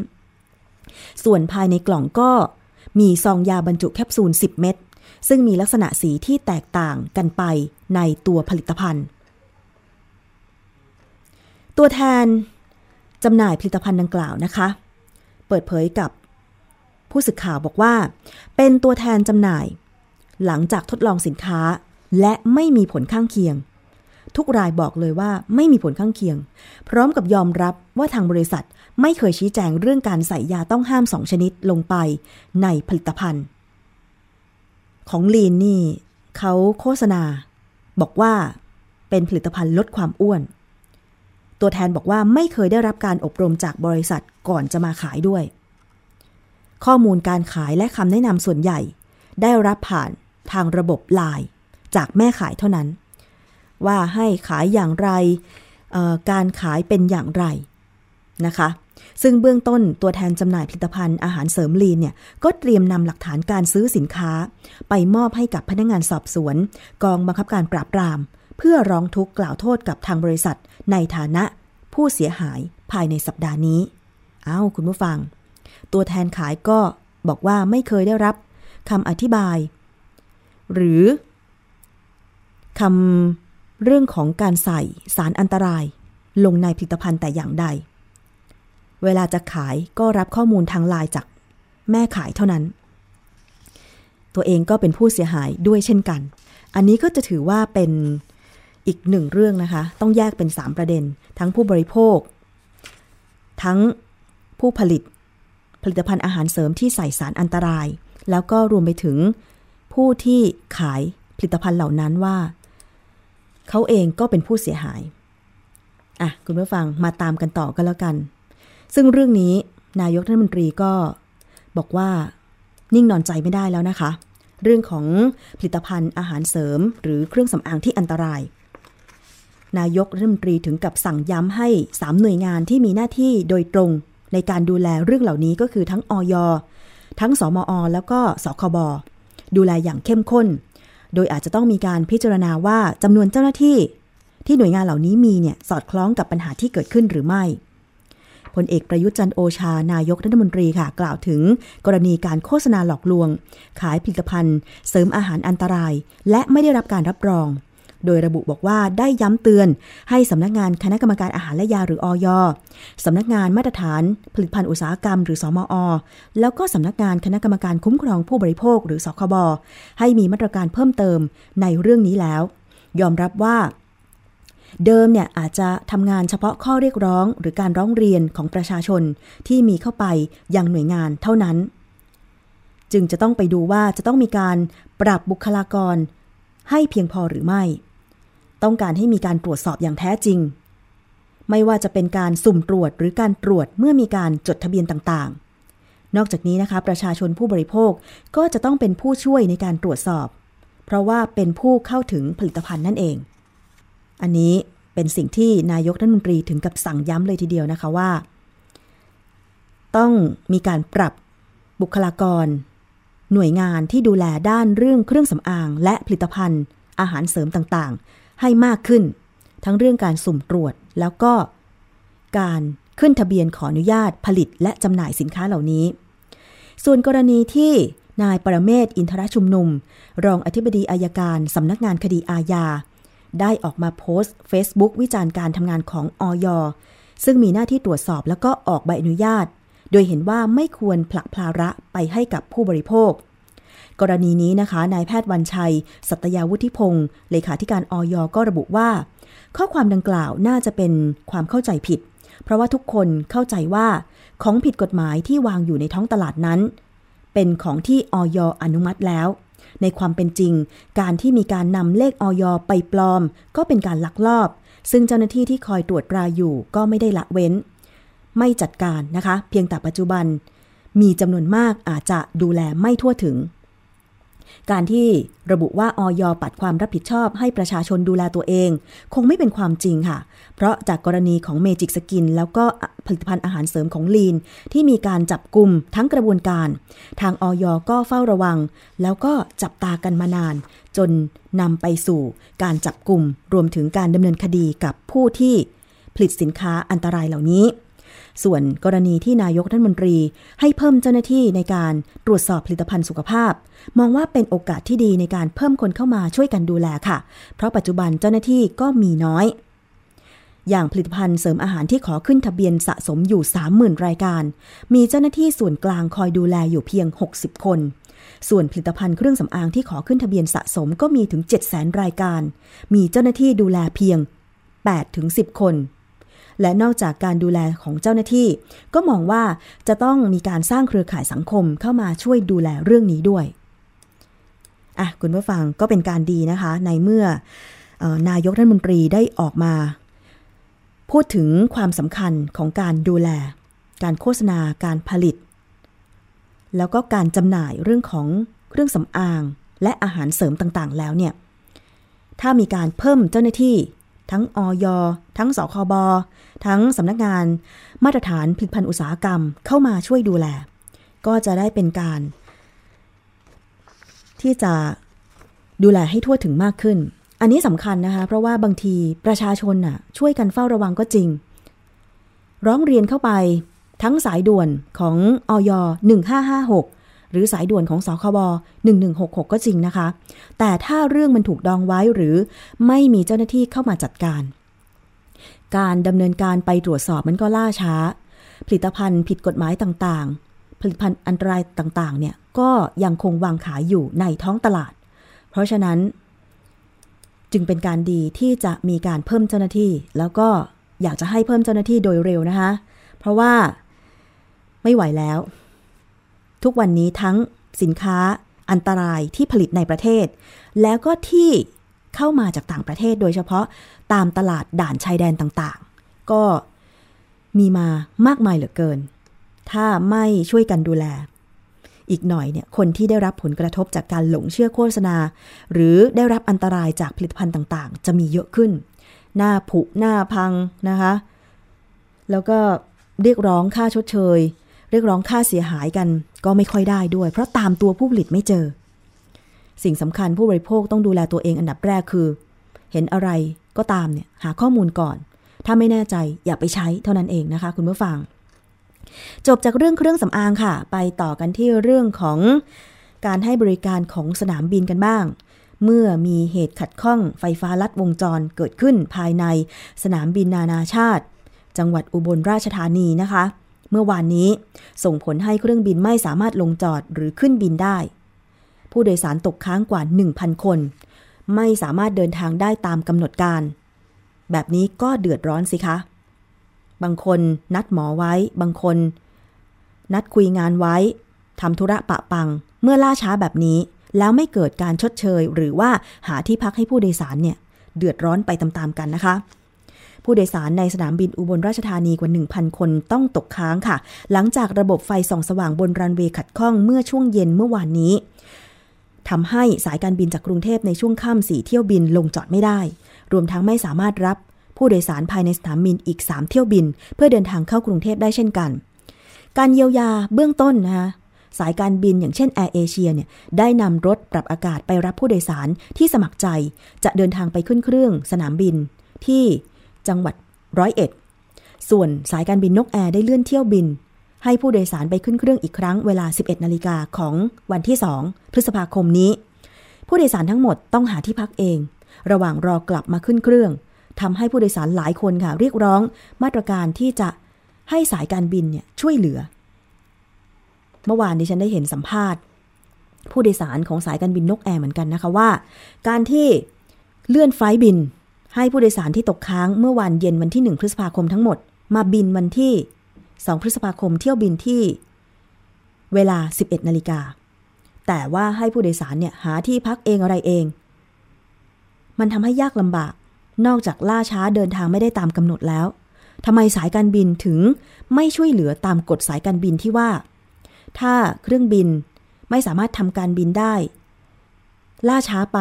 ส่วนภายในกล่องก็มีซองยาบรรจุแคปซูล 10 เม็ดซึ่งมีลักษณะสีที่แตกต่างกันไปในตัวผลิตภัณฑ์ ตัวแทนจำหน่ายผลิตภัณฑ์ดังกล่าวนะคะ เปิดเผยกับผู้สื่อข่าวบอกว่า เป็นตัวแทนจำหน่าย หลังจากทดลองสินค้า และไม่มีผลข้างเคียง ทุกรายบอกเลยว่าไม่มีผลข้างเคียง พร้อมกับยอมรับว่าทางบริษัทไม่เคยชี้แจงเรื่องการใส่ยาต้องห้ามสองชนิดลงไปในผลิตภัณฑ์ ของลีนนี่เขาโฆษณา บอกว่าเป็นผลิตภัณฑ์ลดความอ้วน ตัวแทนบอกว่าไม่เคยได้รับการอบรมจากบริษัทก่อนจะมาขายด้วย ข้อมูลการขายและคำแนะนำส่วนใหญ่ ได้รับผ่านทางระบบไลน์จากแม่ขายเท่านั้น ว่าให้ขายอย่างไร การขายเป็นอย่างไรนะคะ ซึ่งเบื้องต้นตัวแทนจำหน่ายผลิตภัณฑ์อาหารเสริมลีนเนี่ยก็เตรียมนำหลักฐานการซื้อสินค้า ไปมอบให้กับพนักงานสอบสวน กองบังคับการปราบปราม เพื่อร้องทุกข์กล่าวโทษกับทางบริษัท ในฐานะ ผู้เสียหายภายในสัปดาห์นี้ เอ้าคุณผู้ฟัง ตัวแทนขายก็บอกว่าไม่เคยได้รับคำอธิบาย หรือคำเรื่องของการใส่สารอันตราย ลงในผลิตภัณฑ์แต่อย่างใด เวลาจะขายก็รับข้อมูลทางไลน์จากแม่ขายเท่านั้น ตัวเองก็เป็นผู้เสียหายด้วยเช่นกัน อันนี้ก็จะถือว่าเป็น อีกหนึ่งเรื่องนะคะ ต้องแยกเป็น 3 ประเด็น ทั้งผู้บริโภค ทั้งผู้ผลิต ผลิตภัณฑ์อาหารเสริมที่ใส่สารอันตราย แล้วก็รวมไปถึงผู้ที่ขายผลิตภัณฑ์เหล่านั้นว่า เขาเองก็เป็นผู้เสียหาย อะ คุณผู้ฟังมาตามกันต่อกันแล้วกัน ซึ่งเรื่องนี้นายกรัฐมนตรีก็บอกว่านิ่งนอนใจไม่ได้แล้วนะคะ เรื่องของผลิตภัณฑ์อาหารเสริม หรือเครื่องสำอางที่อันตราย นายกรัฐมนตรีถึงกับสั่งย้ำให้ 3 หน่วยงานที่มีหน้าที่โดยตรง ในการดูแลเรื่องเหล่านี้ก็คือทั้งอยทั้งสมอ แล้วก็สคบ ดูแลอย่างเข้มข้น โดยอาจจะต้องมีการพิจารณาว่าจำนวนเจ้าหน้าที่ ที่หน่วยงานเหล่านี้มีเนี่ยสอดคล้องกับปัญหาที่เกิดขึ้นหรือไม่พลเอกประยุทธ์จันโอชานายกรัฐมนตรีค่ะ กล่าวถึง กรณีการโฆษณาหลอกลวง ขายผลิตภัณฑ์ เสริมอาหารอันตราย และไม่ได้รับการรับรอง โดยระบุบอกว่าได้ย้ำเตือน ให้สำนักงานคณะกรรมการอาหารและยาหรืออยสำนักงานมาตรฐาน ผลิตภัณฑ์อุตสาหกรรม หรือสมอ แล้วก็สำนักงานคณะกรรมการคุ้มครองผู้บริโภคหรือสคบให้มีมาตรการเพิ่มเติมในเรื่องนี้แล้ว ยอมรับว่าเดิมเนี่ยอาจจะทำงานเฉพาะข้อเรียกร้อง หรือการร้องเรียนของประชาชนที่มีเข้าไปยังหน่วยงานเท่านั้น จึงจะต้องไปดูว่าจะต้องมีการปรับบุคลากร ให้เพียงพอหรือไม่ ต้องการให้มีการตรวจสอบอย่างแท้จริง ไม่ว่าจะเป็นการสุ่มตรวจหรือการตรวจเมื่อมีการจดทะเบียนต่างๆ นอกจากนี้นะคะ ประชาชนผู้บริโภคก็จะต้องเป็นผู้ช่วยในการตรวจสอบ เพราะว่าเป็นผู้เข้าถึงผลิตภัณฑ์นั่นเอง อันนี้เป็นสิ่งที่นายกรัฐมนตรีถึงกับสั่งย้ำเลยทีเดียวนะคะว่า ต้องมีการปรับบุคลากร หน่วยงานที่ดูแลด้านเรื่องเครื่องสำอาง และผลิตภัณฑ์ อาหารเสริมต่างๆ ให้มากขึ้น ทั้งเรื่องการสุ่มตรวจแล้วก็การขึ้นทะเบียนขออนุญาตผลิตและจำหน่ายสินค้าเหล่านี้ ส่วนกรณีที่นายปรเมศอินทรชุมนุม รองอธิบดีอายการสำนักงานคดีอาญา ได้ออกมาโพสต์ Facebook วิจารณ์การทำงานของอย ซึ่งมีหน้าที่ตรวจสอบแล้วก็ออกใบอนุญาต โดยเห็นว่าไม่ควรผลักภาระไปให้กับผู้บริโภค กรณีนี้นะคะ นายแพทย์วันชัย สัตยาวุฒิพงศ์เลขาธิการอยก็ระบุว่า ข้อความดังกล่าวน่าจะเป็นความเข้าใจผิด เพราะว่าทุกคนเข้าใจว่าของผิดกฎหมายที่วางอยู่ในท้องตลาดนั้น เป็นของที่อยอนุมัติแล้ว ในความเป็นจริง การที่มีการนำเลขออยไปปลอม ก็เป็นการลักลอบ ซึ่งเจ้าหน้าที่ที่คอยตรวจตราอยู่ก็ไม่ได้ละเว้น ไม่จัดการนะคะ เพียงแต่ปัจจุบัน มีจำนวนมากอาจจะดูแลไม่ทั่วถึง การที่ระบุว่าออยปัดความรับผิดชอบให้ประชาชนดูแลตัวเอง คงไม่เป็นความจริงค่ะ เพราะจากกรณีของเมจิกสกิน แล้วก็ผลิตภัณฑ์อาหารเสริมของลีน ที่มีการจับกลุ่มทั้งกระบวนการ ทางออยก็เฝ้าระวัง แล้วก็จับตากันมานาน จนนำไปสู่การจับกลุ่มรวมถึงการดำเนินคดีกับผู้ที่ผลิตสินค้าอันตรายเหล่านี้ ส่วนกรณีที่นายกท่านมนตรี ให้เพิ่มเจ้าหน้าที่ในการตรวจสอบผลิตภัณฑ์สุขภาพ มองว่าเป็นโอกาสที่ดีในการเพิ่มคนเข้ามาช่วยกันดูแลค่ะ เพราะปัจจุบันเจ้าหน้าที่ก็มีน้อย อย่างผลิตภัณฑ์เสริมอาหารที่ขอขึ้นทะเบียนสะสมอยู่ 30,000 รายการ มีเจ้าหน้าที่ส่วนกลางคอยดูแลอยู่เพียง 60 คนส่วนผลิตภัณฑ์เครื่องสำอางที่ขอขึ้นทะเบียนสะสมก็มีถึง 700,000 รายการ มีเจ้าหน้าที่ดูแลเพียง 8-10 คน และนอกจากการดูแลของเจ้าหน้าที่ ก็มองว่าจะต้องมีการสร้างเครือข่ายสังคมเข้ามาช่วยดูแลเรื่องนี้ด้วยอะคุณผู้ฟังก็เป็นการดีนะคะ ในเมื่อนายกรัฐมนตรีได้ออกมา พูดถึงความสำคัญของการดูแล การโฆษณาการผลิต แล้วก็การจำหน่ายเรื่องของเครื่องสำอาง และอาหารเสริมต่างๆ แล้วเนี่ยถ้ามีการเพิ่มเจ้าหน้าที่ ทั้งอยทั้งสคบทั้งสำนักงานมาตรฐานผลิตภัณฑ์อุตสาหกรรมเข้ามาช่วยดูแล ก็จะได้เป็นการ ที่จะดูแลให้ทั่วถึงมากขึ้น อันนี้สำคัญนะคะ เพราะว่าบางทีประชาชนน่ะช่วยกันเฝ้าระวังก็จริง ร้องเรียนเข้าไปทั้งสายด่วนของอย1556 หรือสายด่วนของสคบ1166 ก็จริงนะคะ แต่ถ้าเรื่องมันถูกดองไว้หรือไม่มีเจ้าหน้าที่เข้ามาจัดการ การดำเนินการไปตรวจสอบมันก็ล่าช้า ผลิตภัณฑ์ผิดกฎหมายต่างๆ ผลิตภัณฑ์อันตรายต่างๆ เนี่ยก็ยังคงวางขายอยู่ในท้องตลาด เพราะฉะนั้น จึงเป็นการดีที่จะมีการเพิ่มเจ้าหน้าที่ แล้วก็อยากจะให้เพิ่มเจ้าหน้าที่โดยเร็วนะคะ เพราะว่าไม่ไหวแล้ว ทุกวันนี้ทั้งสินค้าอันตรายที่ผลิตในประเทศ แล้วก็ที่เข้ามาจากต่างประเทศโดยเฉพาะตามตลาดด่านชายแดนต่างๆ ก็มีมามากมายเหลือเกิน ถ้าไม่ช่วยกันดูแล อีกหน่อยเนี่ยคนที่ได้รับผลกระทบจากการหลงเชื่อโฆษณา หรือได้รับอันตรายจากผลิตภัณฑ์ต่างๆ จะมีเยอะขึ้น หน้าผุหน้าพังนะคะ แล้วก็เรียกร้องค่าชดเชย รียกร้องค่าเสียหายกันก็ไม่ค่อยได้ด้วย เพราะตามตัวผู้ผลิตไม่เจอ สิ่งสำคัญผู้บริโภคต้องดูแลตัวเองอันดับแรกคือ เห็นอะไรก็ตามเนี่ยหาข้อมูลก่อน ถ้าไม่แน่ใจอย่าไปใช้เท่านั้นเองนะคะ คุณผู้ฟัง จบจากเรื่องเครื่องสำอางค่ะ ไปต่อกันที่เรื่องของการให้บริการของสนามบินกันบ้าง เมื่อมีเหตุขัดข้องไฟฟ้าลัดวงจรเกิดขึ้นภายในสนามบินนานาชาติ จังหวัดอุบลราชธานีนะคะ เมื่อวานนี้ ส่งผลให้เครื่องบินไม่สามารถลงจอดหรือขึ้นบินได้ ผู้โดยสารตกค้างกว่า 1,000 คน ไม่สามารถเดินทางได้ตามกำหนดการ แบบนี้ก็เดือดร้อนสิคะ บางคนนัดหมอไว้ บางคน นัดคุยงานไว้ทำธุระปะปัง เมื่อล่าช้าแบบนี้ แล้วไม่เกิดการชดเชย หรือว่าหาที่พักให้ผู้โดยสารเนี่ย เดือดร้อนไปตามๆกันนะคะ ผู้โดยสารในสนามบินอุบลราชธานีกว่า 1,000 คนต้องตกค้างค่ะ หลังจากระบบไฟส่องสว่างบนรันเวย์ขัดข้องเมื่อช่วงเย็นเมื่อวานนี้ทำให้สายการบินจากกรุงเทพในช่วงค่ำสี่เที่ยวบินลงจอดไม่ได้ รวมทั้งไม่สามารถรับผู้โดยสารภายในสนามบินอีก 3 เที่ยวบิน เพื่อเดินทางเข้ากรุงเทพได้เช่นกัน การเยียวยาเบื้องต้นนะคะสายการบินอย่างเช่นแอร์เอเชียเนี่ยได้นำรถปรับอากาศไปรับผู้โดยสารที่สมัครใจ จะเดินทางไปขึ้นเครื่องสนามบินที่ จังหวัดร้อยเอ็ด ส่วนสายการบินนกแอร์ได้เลื่อนเที่ยวบิน ให้ผู้โดยสารไปขึ้นเครื่องอีกครั้งเวลา 11 นาฬิกาของวันที่ 2 พฤษภาคมนี้ ผู้โดยสารทั้งหมดต้องหาที่พักเอง ระหว่างรอกลับมาขึ้นเครื่องทำให้ผู้โดยสารหลายคนค่ะเรียกร้องมาตรการที่จะให้สายการบินเนี่ยช่วยเหลือ เมื่อวานดิฉันได้เห็นสัมภาษณ์ ผู้โดยสารของสายการบินนกแอร์เหมือนกันนะคะว่า การที่เลื่อนไฟล์บิน ให้ผู้โดยสารที่ตกค้างเมื่อวันเย็นวันที่ 1 พฤษภาคมทั้งหมด มาบินวันที่ 2 พฤษภาคมเที่ยวบินที่ เวลา 11 นาฬิกา แต่ว่าให้ผู้โดยสารเนี่ยหาที่พักเองอะไรเอง มันทำให้ยากลำบาก นอกจากล่าช้าเดินทางไม่ได้ตามกำหนดแล้วทำไมสายการบินถึงไม่ช่วยเหลือตามกฎสายการบินที่ว่า ถ้าเครื่องบินไม่สามารถทำการบินได้ ล่าช้าไป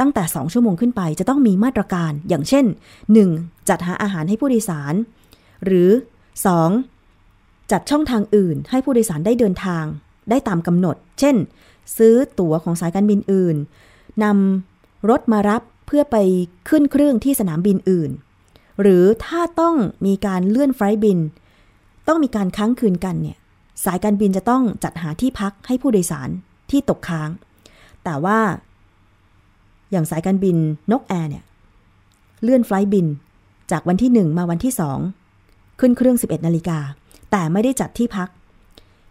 ตั้งแต่ 2 ชั่วโมงขึ้นไปจะต้องมีมาตรการ อย่างเช่น 1. จัดหาอาหารให้ผู้โดยสาร หรือ 2. จัดช่องทางอื่นให้ผู้โดยสารได้เดินทาง ได้ตามกำหนด เช่น ซื้อตั๋วของสายการบินอื่นนำรถมารับเพื่อไปขึ้นเครื่องที่สนามบินอื่น หรือถ้าต้องมีการเลื่อนไฟล์บิน ต้องมีการค้างคืนกันเนี่ยสายการบินจะต้องจัดหาที่พักให้ผู้โดยสารที่ตกค้าง แต่ว่า อย่างสายการบินนกแอร์เนี่ยเลื่อนไฟล์บิน จากวันที่ 1 มาวันที่ 2 ขึ้นเครื่อง 11 นาฬิกา แต่ไม่ได้จัดที่พัก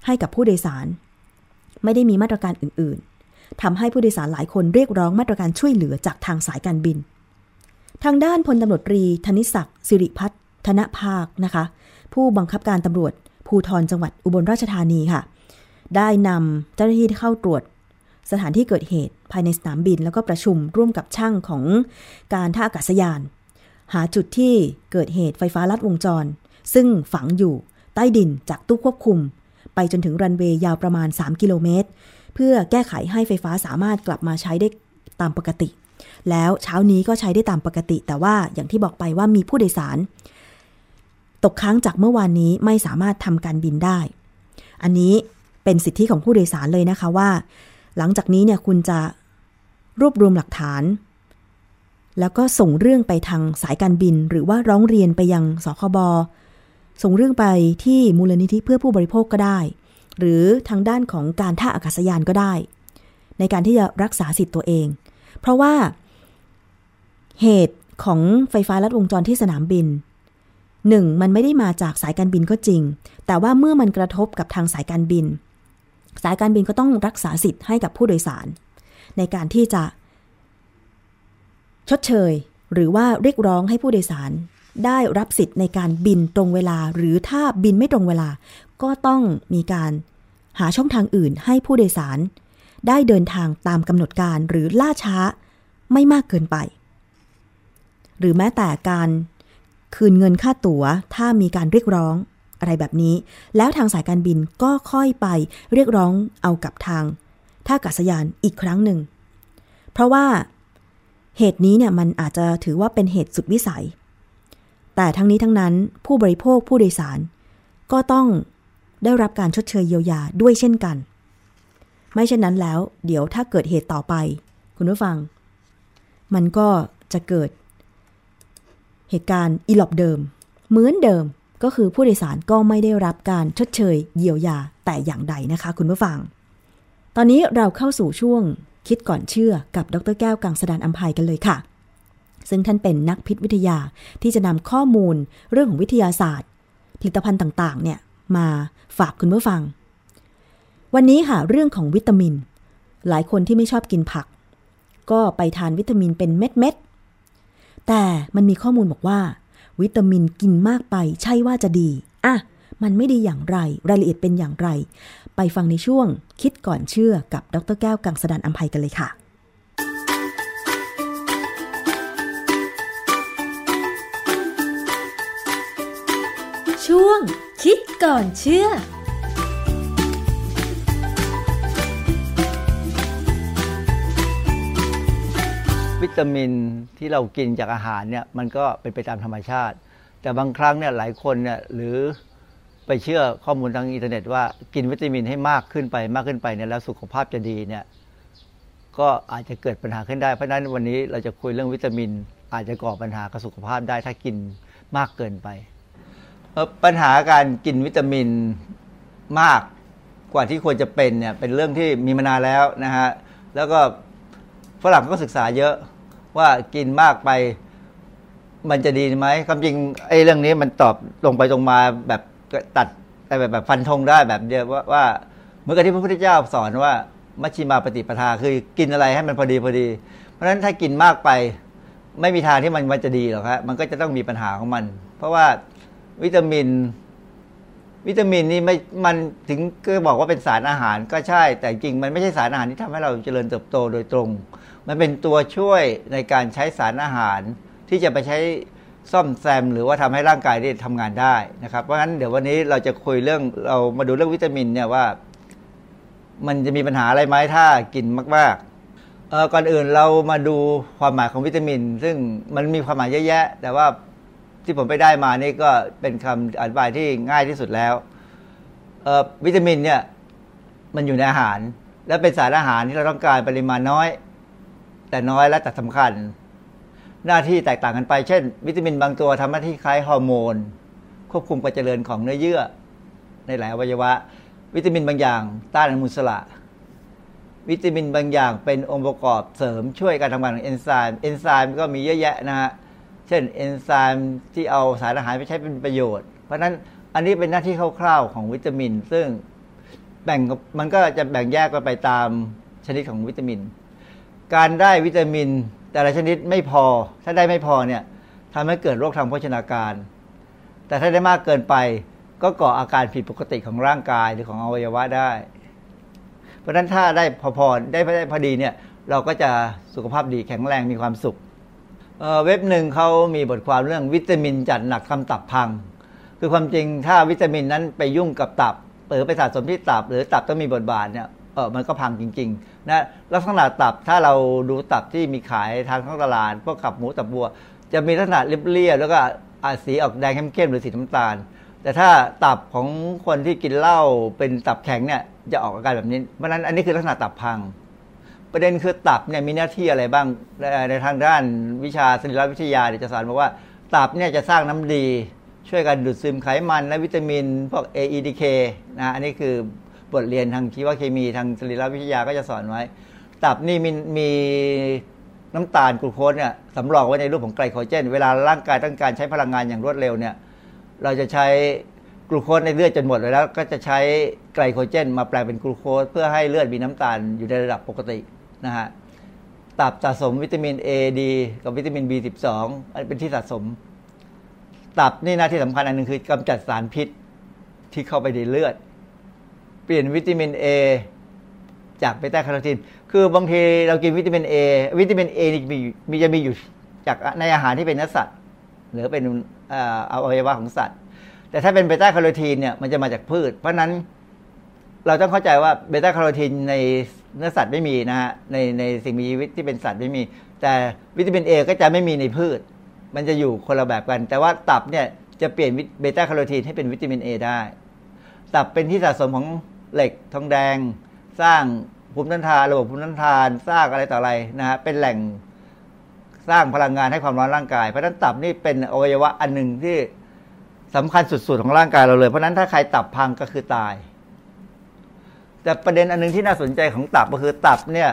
ให้กับผู้โดยสาร ไม่ได้มีมาตรการอื่นๆทำให้ผู้โดยสารหลายคนเรียกร้องมาตรการช่วยเหลือจากทางสายการบิน ทางด้านพลตำรวจตรีธนิศักดิ์สิริพัฒนภาคนะคะ ผู้บังคับการตำรวจภูธรจังหวัดอุบลราชธานีค่ะ ได้นำเจ้าหน้าที่เข้าตรวจ สถานที่เกิดเหตุ ภายในสนามบินแล้วก็ประชุมร่วมกับช่างของการท่าอากาศยาน หาจุดที่เกิดเหตุไฟฟ้าลัดวงจร ซึ่งฝังอยู่ใต้ดินจากตู้ควบคุม ไปจนถึงรันเวย์ยาวประมาณ 3 กิโลเมตร เพื่อแก้ไขให้ไฟฟ้าสามารถกลับมาใช้ได้ตามปกติ แล้วเช้านี้ก็ใช้ได้ตามปกติ แต่ว่าอย่างที่บอกไปว่ามีผู้โดยสาร ตกค้างจากเมื่อวานนี้ไม่สามารถทำการบินได้ อันนี้เป็นสิทธิของผู้โดยสารเลยนะคะว่า หลังจากนี้เนี่ยคุณจะ รวบรวมหลักฐาน แล้วก็ส่งเรื่องไปทางสายการบิน หรือว่าร้องเรียนไปยังสคบส่งเรื่องไปที่มูลนิธิเพื่อผู้บริโภคก็ได้ หรือทางด้านของการท่าอากาศยานก็ได้ ในการที่จะรักษาสิทธิ์ตัวเอง เพราะว่าเหตุของไฟฟ้าลัดวงจรที่สนามบินหนึ่งมันไม่ได้มาจากสายการบินก็จริง แต่ว่าเมื่อมันกระทบกับทางสายการบิน สายการบินก็ต้องรักษาสิทธิ์ให้กับผู้โดยสาร ในการที่จะ ชดเชย หรือว่าเรียกร้องให้ผู้โดยสาร ได้รับสิทธิ์ในการบินตรงเวลา หรือถ้าบินไม่ตรงเวลา ก็ต้องมีการหาช่องทางอื่นให้ผู้โดยสาร ได้เดินทางตามกำหนดการหรือล่าช้าไม่มากเกินไป หรือแม้แต่การคืนเงินค่าตั๋ว ถ้ามีการเรียกร้องอะไรแบบนี้ แล้วทางสายการบินก็ค่อยไปเรียกร้องเอากับทาง ท่าอากาศยานอีกครั้งหนึ่ง เพราะว่าเหตุนี้เนี่ยมันอาจจะถือว่าเป็นเหตุสุดวิสัย แต่ทั้งนี้ทั้งนั้นผู้บริโภคผู้โดยสาร ก็ต้องได้รับการชดเชยเยียวยาด้วยเช่นกัน ไม่เช่นนั้นแล้ว เดี๋ยวถ้าเกิดเหตุต่อไป คุณผู้ฟัง มันก็จะเกิด เหตุการณ์อีหลอบเดิม เหมือนเดิมก็คือผู้โดยสารก็ไม่ได้รับการชดเชยเยียวยาแต่อย่างใดนะคะ คุณผู้ฟัง ตอนนี้เราเข้าสู่ช่วงคิดก่อนเชื่อกับดรแก้วกังสดานอัมภัยกันเลยค่ะ ซึ่งท่านเป็นนักพิษวิทยาที่จะนำข้อมูลเรื่องของวิทยาศาสตร์ ผลิตภัณฑ์ต่างๆ เนี่ยมาฝากคุณผู้ฟัง วันนี้ค่ะเรื่องของวิตามิน หลายคนที่ไม่ชอบกินผัก ก็ไปทานวิตามินเป็นเม็ดๆแต่มันมีข้อมูลบอกว่า วิตามินกินมากไปใช่ว่าจะดีอะมันไม่ดีอย่างไร รายละเอียดเป็นอย่างไร ไปฟังในช่วงคิดก่อนเชื่อกับดรแก้วกังสดานอัมภัยกันเลยค่ะ ช่วงคิดก่อนเชื่อวิตามินที่เรากินจากอาหารเนี่ยมันก็เป็นไปตามธรรมชาติ แต่บางครั้งเนี่ยหลายคนเนี่ยหรือ ไปเชื่อข้อมูลทางอินเทอร์เน็ตว่ากินวิตามินให้มากขึ้นไปมากขึ้นไปเนี่ยแล้วสุขภาพจะดีเนี่ยก็อาจจะเกิดปัญหาขึ้นได้เพราะฉะนั้นวันนี้เราจะคุยเรื่องวิตามิน อาจจะก่อปัญหากับสุขภาพได้ถ้ากินมากเกินไป ปัญหาการกินวิตามินมากกว่าที่ควรจะเป็นเนี่ยเป็นเรื่องที่มีมานานแล้วนะฮะแล้วก็ฝรั่งก็ศึกษาเยอะว่ากินมากไปมันจะดีไหมความจริงไอ้เรื่องนี้มันตอบตรงไปตรงมาแบบ ตัดแบบแบบฟันธงได้แบบเดียวว่าว่าเหมือนกับที่พระพุทธเจ้าสอนว่ามัชชิมาปฏิปทาคือกินอะไรให้มันพอดีพอดี เพราะฉะนั้นถ้ากินมากไป ไม่มีทางที่มันมันจะดีหรอกครับมันก็จะต้องมีปัญหาของมัน เพราะว่าวิตามิน วิตามินนี่ไม่มันถึงก็บอกว่าเป็นสารอาหารก็ใช่ แต่จริงมันไม่ใช่สารอาหารที่ทำให้เราเจริญเติบโตโดยตรง มันเป็นตัวช่วยในการใช้สารอาหารที่จะไปใช้ ซ่อมแซมหรือว่าทำให้ร่างกายได้ทำงานได้นะครับเพราะฉะนั้นเดี๋ยววันนี้เราจะคุยเรื่องเรามาดูเรื่องวิตามินเนี่ยว่า มันจะมีปัญหาอะไรไหมถ้ากินมากๆเออก่อนอื่นเรามาดูความหมายของวิตามิน ซึ่งมันมีความหมายเยอะแยะ แต่ว่าที่ผมไปได้มานี่ก็เป็นคำอธิบายที่ง่ายที่สุดแล้วเออวิตามินเนี่ยมันอยู่ในอาหาร และเป็นสารอาหารที่เราต้องการปริมาณน้อย แต่น้อยและแต่สำคัญ หน้าที่แตกต่างกันไป เช่น วิตามินบางตัวทำหน้าที่คล้ายฮอร์โมน ควบคุมการเจริญของเนื้อเยื่อ ในหลายอวัยวะ วิตามินบางอย่าง ต้านอนุมูลอิสระ วิตามินบางอย่างเป็นองค์ประกอบเสริมช่วยการทำงานของเอนไซม์เอนไซม์ก็มีเยอะแยะนะฮะเช่นเอนไซม์ที่เอาสารอาหารไปใช้เป็นประโยชน์ เพราะฉะนั้นอันนี้เป็นหน้าที่คร่าวๆของวิตามิน ซึ่งแบ่งมันก็จะแบ่งแยกกันไปตามชนิดของวิตามิน การได้วิตามิน แต่ละชนิดไม่พอ ถ้าได้ไม่พอเนี่ยทำให้เกิดโรคทางโภชนาการ แต่ถ้าได้มากเกินไป ก็ก่ออาการผิดปกติของร่างกายหรือของอวัยวะได้ เพราะฉะนั้นถ้าได้พอๆได้ได้พอดีเนี่ยเราก็จะสุขภาพดีแข็งแรงมีความสุขเเว็บหนึ่งเขามีบทความเรื่องวิตามินจัดหนักทำตับพัง คือความจริงถ้าวิตามินนั้นไปยุ่งกับตับหรือไปสะสมที่ตับ หรือตับต้องมีบทบาทเนี่ย เออมันก็พังจริงๆนะลักษณะตับถ้าเราดูตับที่มีขายทางท้องตลาดพวกขับหมูตับบัว จะมีลักษณะเรียบๆแล้วก็อาจสีออกแดงเข้มๆหรือสีน้ำตาล แต่ถ้าตับของคนที่กินเหล้าเป็นตับแข็งเนี่ยจะออกอาการแบบนี้เพราะฉะนั้นอันนี้คือลักษณะตับพัง ประเด็นคือตับเนี่ยมีหน้าที่อะไรบ้างในทางด้านวิชาสรีรวิทยาจะสอนบอกว่า ตับเนี่ยจะสร้างน้ำดีช่วยกันดูดซึมไขมันและวิตามินพวก AEDK นะอันนี้คือ บทเรียนทางชีวเคมีทางสรีรวิทยาก็จะสอนไว้ ตับนี่มีมีน้ำตาลกลูโคสเนี่ยสำรองไว้ในรูปของไกลโคเจน เวลาร่างกายต้องการใช้พลังงานอย่างรวดเร็วเนี่ยเราจะใช้กลูโคสในเลือดจนหมดเลยแล้ว ก็จะใช้ไกลโคเจน มาแปลงเป็นกลูโคสเพื่อให้เลือดมีน้ำตาลอยู่ในระดับปกตินะฮะตับสะสมวิตามิน A D กับวิตามิน B12 อันเป็นที่สะสม ตับนี่หน้าที่สำคัญอันหนึ่งคือกำจัดสารพิษที่เข้าไปในเลือด เปลี่ยนวิตามิน A จากเบต้าแคโรทีน คือบางทีเรากินวิตามิน A วิตามิน A นี่มีมีจะมีอยู่จากในอาหารที่เป็นเนื้อสัตว์ หรือเป็นอวัยวะของสัตว์ แต่ถ้าเป็นเบต้าแคโรทีนเนี่ยมันจะมาจากพืช เพราะนั้นเราต้องเข้าใจว่าเบต้าแคโรทีนในเนื้อสัตว์ไม่มีนะฮะในในสิ่งมีชีวิตที่เป็นสัตว์ไม่มี แต่วิตามิน A ก็จะไม่มีในพืช มันจะอยู่คนละแบบกัน แต่ว่าตับเนี่ยจะเปลี่ยนเบต้าแคโรทีนให้เป็นวิตามิน A ได้ ตับเป็นที่สะสมของ เหล็กทองแดง สร้างภูมิต้านทานระบบภูมิต้านทาน สร้างอะไรต่ออะไรนะฮะเป็นแหล่งสร้างพลังงานให้ความร้อนร่างกาย เพราะฉะนั้นตับนี่เป็นอวัยวะอันหนึ่งที่สำคัญสุดๆของร่างกายเราเลย เพราะฉะนั้นถ้าใครตับพังก็คือตาย แต่ประเด็นอันนึงที่น่าสนใจของตับก็คือตับเนี่ย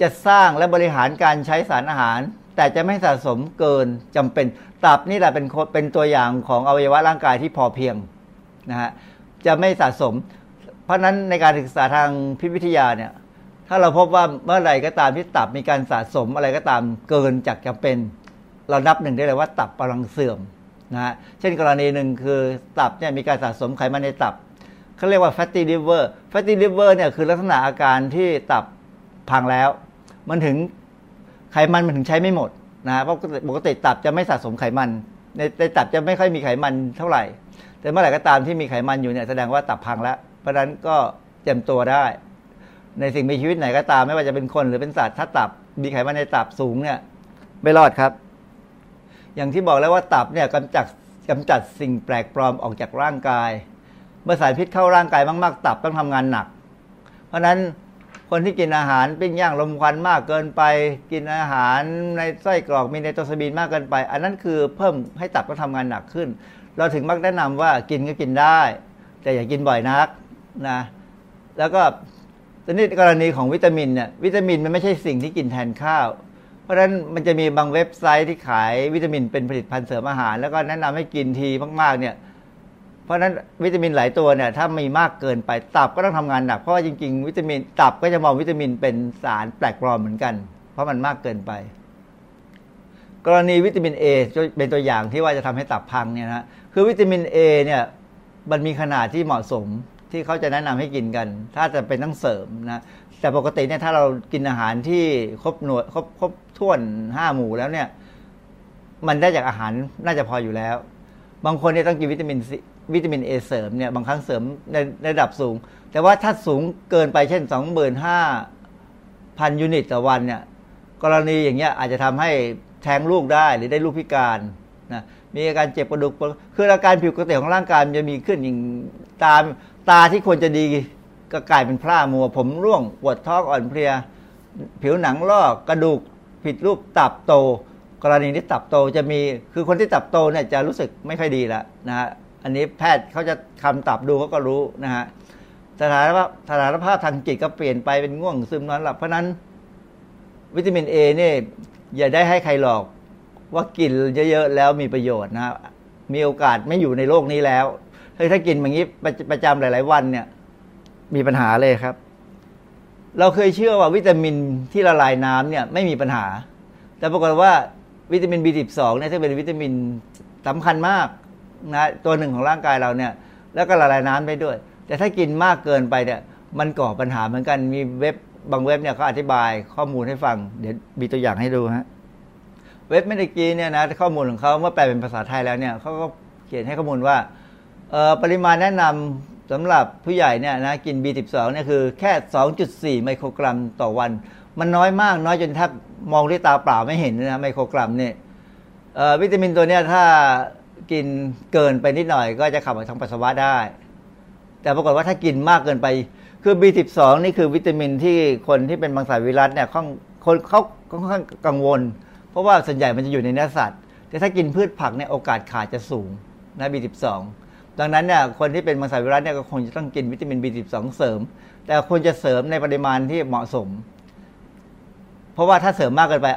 จะสร้างและบริหารการใช้สารอาหาร แต่จะไม่สะสมเกินจำเป็นตับนี่แหละเป็นเป็นตัวอย่างของอวัยวะร่างกายที่พอเพียงนะฮะจะไม่สะสม ราะฉะนั้นในการศึกษาทางพิพิธยาเนี่ยถ้าเราพบว่าเมื่อไหร่ก็ตามที่ตับมีการสะสมอะไรก็ตามเกินจากจำเป็น เรานับหนึ่งได้เลยว่าตับกำลังเสื่อมนะฮะเช่นกรณีหนึ่งคือตับเนี่ยมีการสะสมไขมันในตับเขาเรียกว่า fatty liver fatty liver เนี่ยคือลักษณะอาการที่ตับพังแล้ว มันถึงไขมันมันถึงใช้ไม่หมดนะเพราะปกติตับจะไม่สะสมไขมัน ในในตับจะไม่ค่อยมีไขมันเท่าไหร่ แต่เมื่อไหร่ก็ตามที่มีไขมันอยู่เนี่ยแสดงว่าตับพังแล้ว เพราะนั้นก็เตรียมตัวได้ ในสิ่งมีชีวิตไหนก็ตาม ไม่ว่าจะเป็นคนหรือเป็นสัตว์ถ้าตับ มีไขมันในตับสูงเนี่ย ไม่รอดครับ อย่างที่บอกแล้วว่าตับเนี่ยกำจัดกำจัดสิ่งแปลกปลอมออกจากร่างกาย เมื่อสารพิษเข้าร่างกายมาก ๆ ตับต้องทำงานหนัก เพราะฉะนั้นคนที่กินอาหารปิ้งย่างลมควันมากเกินไป กินอาหารในไส้กรอกมีไนโตรซาบีนมากเกินไป อันนั้นคือเพิ่มให้ตับต้องทำงานหนักขึ้น เราถึงมักแนะนำว่ากินก็กินได้ แต่อย่ากินบ่อยนัก นะ แล้วก็ตอนนี้กรณีของวิตามินเนี่ยวิตามินมันไม่ใช่สิ่งที่กินแทนข้าว เพราะฉะนั้นมันจะมีบางเว็บไซต์ที่ขายวิตามินเป็นผลิตภัณฑ์เสริมอาหาร แล้วก็แนะนำให้กินทีมากๆเนี่ย เพราะฉะนั้นวิตามินหลายตัวเนี่ยถ้ามีมากเกินไปตับก็ต้องทำงานหนักเพราะว่าจริง ๆ วิตามินตับก็จะมองวิตามินเป็นสารแปลกปลอมเหมือนกัน เพราะมันมากเกินไป กรณีวิตามิน A เป็นตัวอย่างที่ว่าจะทำให้ตับพังเนี่ยนะคือวิตามิน A เนี่ยมันมีขนาดที่เหมาะสม ที่เขาจะแนะนำให้กินกัน ถ้าจะเป็นต้องเสริมนะแต่ปกติเนี่ยถ้าเรากินอาหารที่ครบหน่วยครบครบถ้วนห้าหมู่แล้วเนี่ย มันได้จากอาหารน่าจะพออยู่แล้ว บางคนเนี่ยต้องกินวิตามินซีวิตามินเอเสริมเนี่ยบางครั้งเสริมในระดับสูง แต่ว่าถ้าสูงเกินไปเช่น25,000ยูนิตต่อวันเนี่ย กรณีอย่างเงี้ยอาจจะทำให้แท้งลูกได้หรือได้ลูกพิการนะมีอาการเจ็บกระดูกคืออาการผิวปกติของร่างกายมันจะมีขึ้นอย่างตาม ตาที่ควรจะดีก็กลายเป็นพร่ามัว ผมร่วงปวดท้องอ่อนเพลีย ผิวหนังลอกกระดูกผิดรูปตับโต กรณีที่ตับโตจะมีคือคนที่ตับโตเนี่ยจะรู้สึกไม่ค่อยดีแล้วนะฮะอันนี้แพทย์เขาจะคำตับดูเขาก็รู้นะฮะสถานภาพสถานภาพทางจิตก็เปลี่ยนไปเป็นง่วงซึมนอนหลับเพราะนั้นวิตามินเอเนี่ยอย่าได้ให้ใครหลอกว่ากินเยอะๆแล้วมีประโยชน์นะมีโอกาสไม่อยู่ในโลกนี้แล้ว ฮ้ยถ้ากินอย่างนี้ประจำหลาย ๆ วันเนี่ย มีปัญหาเลยครับ เราเคยเชื่อว่าวิตามินที่ละลายน้ำเนี่ย ไม่มีปัญหา แต่ปรากฏว่าวิตามิน B12 เนี่ยที่เป็นวิตามินสำคัญมากนะตัวหนึ่งของร่างกายเราเนี่ย แล้วก็ละลายน้ำได้ด้วย แต่ถ้ากินมากเกินไปเนี่ยมันก่อปัญหาเหมือนกันมีเว็บบางเว็บเนี่ยเขาอธิบายข้อมูลให้ฟัง เดี๋ยวมีตัวอย่างให้ดูฮะเว็บเมดิกีเนี่ยนะข้อมูลของเขาเมื่อแปลเป็นภาษาไทยแล้วเนี่ยเขาก็เขียนให้ข้อมูลว่า ปริมาณแนะนำสำหรับผู้ใหญ่เนี่ยนะกิน B12 เนี่ยคือแค่ 2.4 ไมโครกรัมต่อวัน มันน้อยมากน้อยจนแทบมองด้วยตาเปล่าไม่เห็นนะไมโครกรัมเนี่ยวิตามินตัวเนี้ยถ้ากินเกินไปนิดหน่อย ก็จะขับออกทางปัสสาวะได้ แต่ปรากฏว่าถ้ากินมากเกินไป คือ B12 นี่คือวิตามินที่คนที่เป็นบางสายวิรัตเนี่ยคนเขาค่อนข้างกังวล เพราะว่าส่วนใหญ่มันจะอยู่ในเนื้อสัตว์ แต่ถ้ากินพืชผักเนี่ยโอกาสขาดจะสูงนะ B12 ดังนั้นเนี่ยคนที่เป็นมังสวิรัตเนี่ยก็คงจะต้องกินวิตามิน B12 เสริม แต่ควรจะเสริมในปริมาณที่เหมาะสม เพราะว่าถ้าเสริมมากเกินไป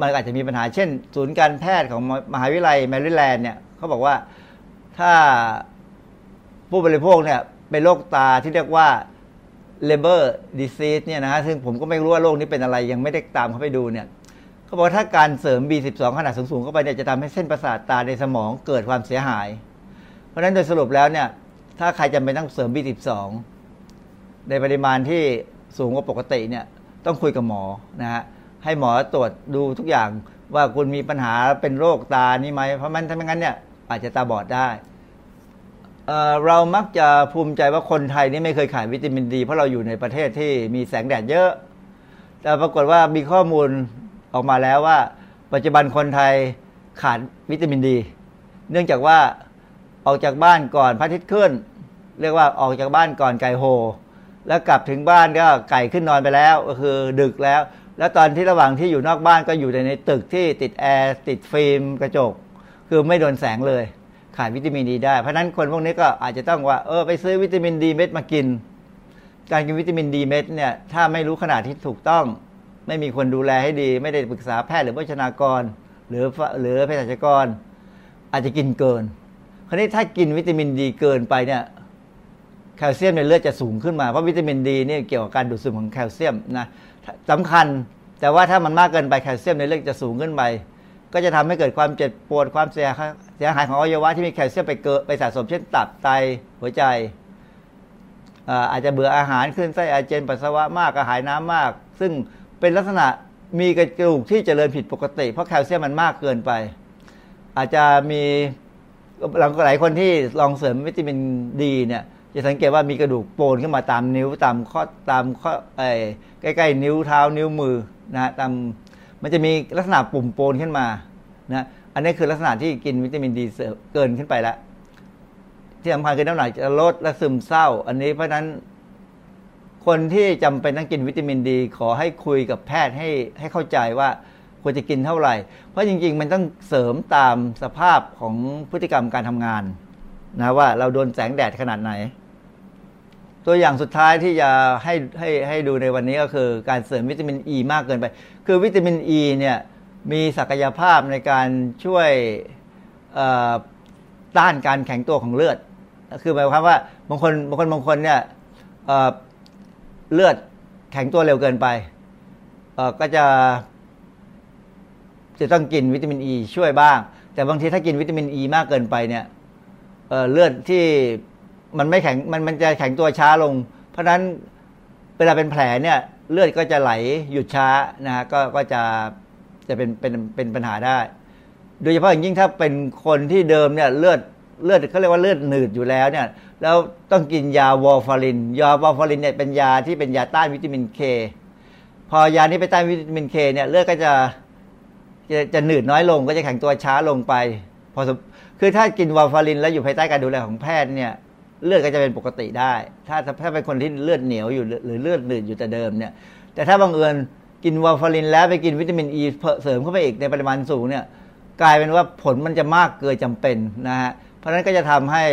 มันอาจจะมีปัญหา เช่น ศูนย์การแพทย์ของมหาวิทยาลัยแมริแลนด์เนี่ยเขาบอกว่าถ้าผู้บริโภคเนี่ยเป็นโรคตาที่เรียกว่า Leber disease เนี่ยนะฮะซึ่งผมก็ไม่รู้ว่าโรคนี้เป็นอะไรยังไม่ได้ตามเข้าไปดูเนี่ยเขาบอกถ้าการเสริม B12 ขนาดสูงๆเข้าไปเนี่ยจะทำให้เส้นประสาทตาในสมองเกิดความเสียหาย เพราะฉะนั้นโดยสรุปแล้วเนี่ยถ้าใครจำเป็นต้องเสริม B12 ในปริมาณที่สูงกว่าปกติเนี่ยต้องคุยกับหมอนะฮะให้หมอตรวจดูทุกอย่างว่าคุณมีปัญหาเป็นโรคตานี่ไหมเพราะมันถ้าไม่งั้นเนี่ยอาจจะตาบอดได้เเรามักจะภูมิใจว่าคนไทยนี่ไม่เคยขายวิตามินดี เพราะเราอยู่ในประเทศที่มีแสงแดดเยอะ แต่ปรากฏว่ามีข้อมูลออกมาแล้วว่า ปัจจุบันคนไทยขาดวิตามินดี เนื่องจากว่า ออกจากบ้านก่อนพระอาทิตย์ขึ้น เรียกว่าออกจากบ้านก่อนไก่โฮแล้วกลับถึงบ้านก็ไก่ขึ้นนอนไปแล้วก็คือดึกแล้ว แล้วตอนที่ระหว่างที่อยู่นอกบ้านก็อยู่ในตึกที่ติดแอร์ติดฟิล์มกระจก คือไม่โดนแสงเลย ขาดวิตามินดีได้เพราะนั้นคนพวกนี้ก็อาจจะต้องว่าเออไปซื้อวิตามินดีเม็ดมากิน การกินวิตามินดีเม็ดเนี่ยถ้าไม่รู้ขนาดที่ถูกต้อง ไม่มีคนดูแลให้ดี ไม่ได้ปรึกษาแพทย์หรือโภชนากร หรือหรือเภสัชกร อาจจะกินเกิน คราวนี้ถ้ากินวิตามินดีเกินไปเนี่ยแคลเซียมในเลือดจะสูงขึ้นมาเพราะวิตามินดีเนี่ยเกี่ยวกับการดูดซึมของแคลเซียมนะสำคัญแต่ว่าถ้ามันมากเกินไปแคลเซียมในเลือดจะสูงขึ้นไปก็จะทำให้เกิดความเจ็บปวดความเสียเสียหายของอวัยวะที่มีแคลเซียมไปเกิดไปสะสมเช่นตับไตหัวใจอาจจะเบื่ออาหารขึ้นไส้อาเจียนปัสสาวะมากกระหายน้ำมาก ซึ่งเป็นลักษณะมีกระดูกที่เจริญผิดปกติ เพราะแคลเซียมมันมากเกินไป อาจจะมี หลายคนที่ลองเสริมวิตามินดีเนี่ยจะสังเกตว่ามีกระดูกโปนขึ้นมาตามนิ้วตามข้อตามข้อไอ้ใกล้ๆ นิ้วเท้านิ้วมือนะตามมันจะมีลักษณะปุ่มโปนขึ้นมานะอันนี้คือลักษณะที่กินวิตามินดีเกินขึ้นไปแล้ว ที่สำคัญคือน้ำหนักจะลดและซึมเศร้า อันนี้เพราะนั้น คนที่จำเป็นต้องกินวิตามินดี ขอให้คุยกับแพทย์ให้ให้เข้าใจว่า ควรจะกินเท่าไหร่ เพราะจริง ๆ มันต้องเสริมตามสภาพของพฤติกรรมการทำงานนะว่าเราโดนแสงแดดขนาดไหน ตัวอย่างสุดท้ายที่จะให้ให้ให้ดูในวันนี้ก็คือการเสริมวิตามินอ e ีมากเกินไป คือวิตามินอ e ีเนี่ยมีศักยภาพในการช่วยต้านการแข็งตัวของเลือด คือหมายความว่าบางคนบางคนบางคนเนี่ยเลือดแข็งตัวเร็วเกินไป ก็จะ จะต้องกินวิตามินอ e ีช่วยบ้าง แต่บางทีถ้ากินวิตามินอ e ีมากเกินไปเนี่ยเเลือดที่มันไม่แข็งมันมันจะแข็งตัวช้าลง เพราะฉะนั้นเวลาเป็นแผลเนี่ยเลือดก็จะไหลหยุดช้านะฮะก็ก็จะจะเป็นเป็นเป็นปัญหาได้ โดยเฉพาะอย่างยิ่งถ้าเป็นคนที่เดิมเนี่ยเลือดเลือดเขาเรียกว่าเลือดหนืดอยู่แล้วเนี่ยแล้วต้องกินยาวอลฟาริน ยาวอลฟารินเนี่ยเป็นยาที่เป็นยาต้านวิตามินเคพอยานี้ไปต้านวิตามินเคเนี่ยเลือดก็จะ จะจะหนืดน้อยลงก็จะแข็งตัวช้าลงไป พอคือถ้ากินวอลฟารินแล้วอยู่ภายใต้การดูแลของแพทย์เนี่ยเลือดก็จะเป็นปกติได้ ถ้าถ้าเป็นคนที่เลือดเหนียวอยู่หรือเลือดหนืดอยู่แต่เดิมเนี่ย แต่ถ้าบังเอิญกินวอลฟารินแล้วไปกินวิตามินอ e ีเสริมเข้าไปอีกในปริมาณสูงเนี่ยกลายเป็นว่าผลมันจะมากเกินจำเป็นนะฮะ เพราะฉะนั้นก็จะทำให้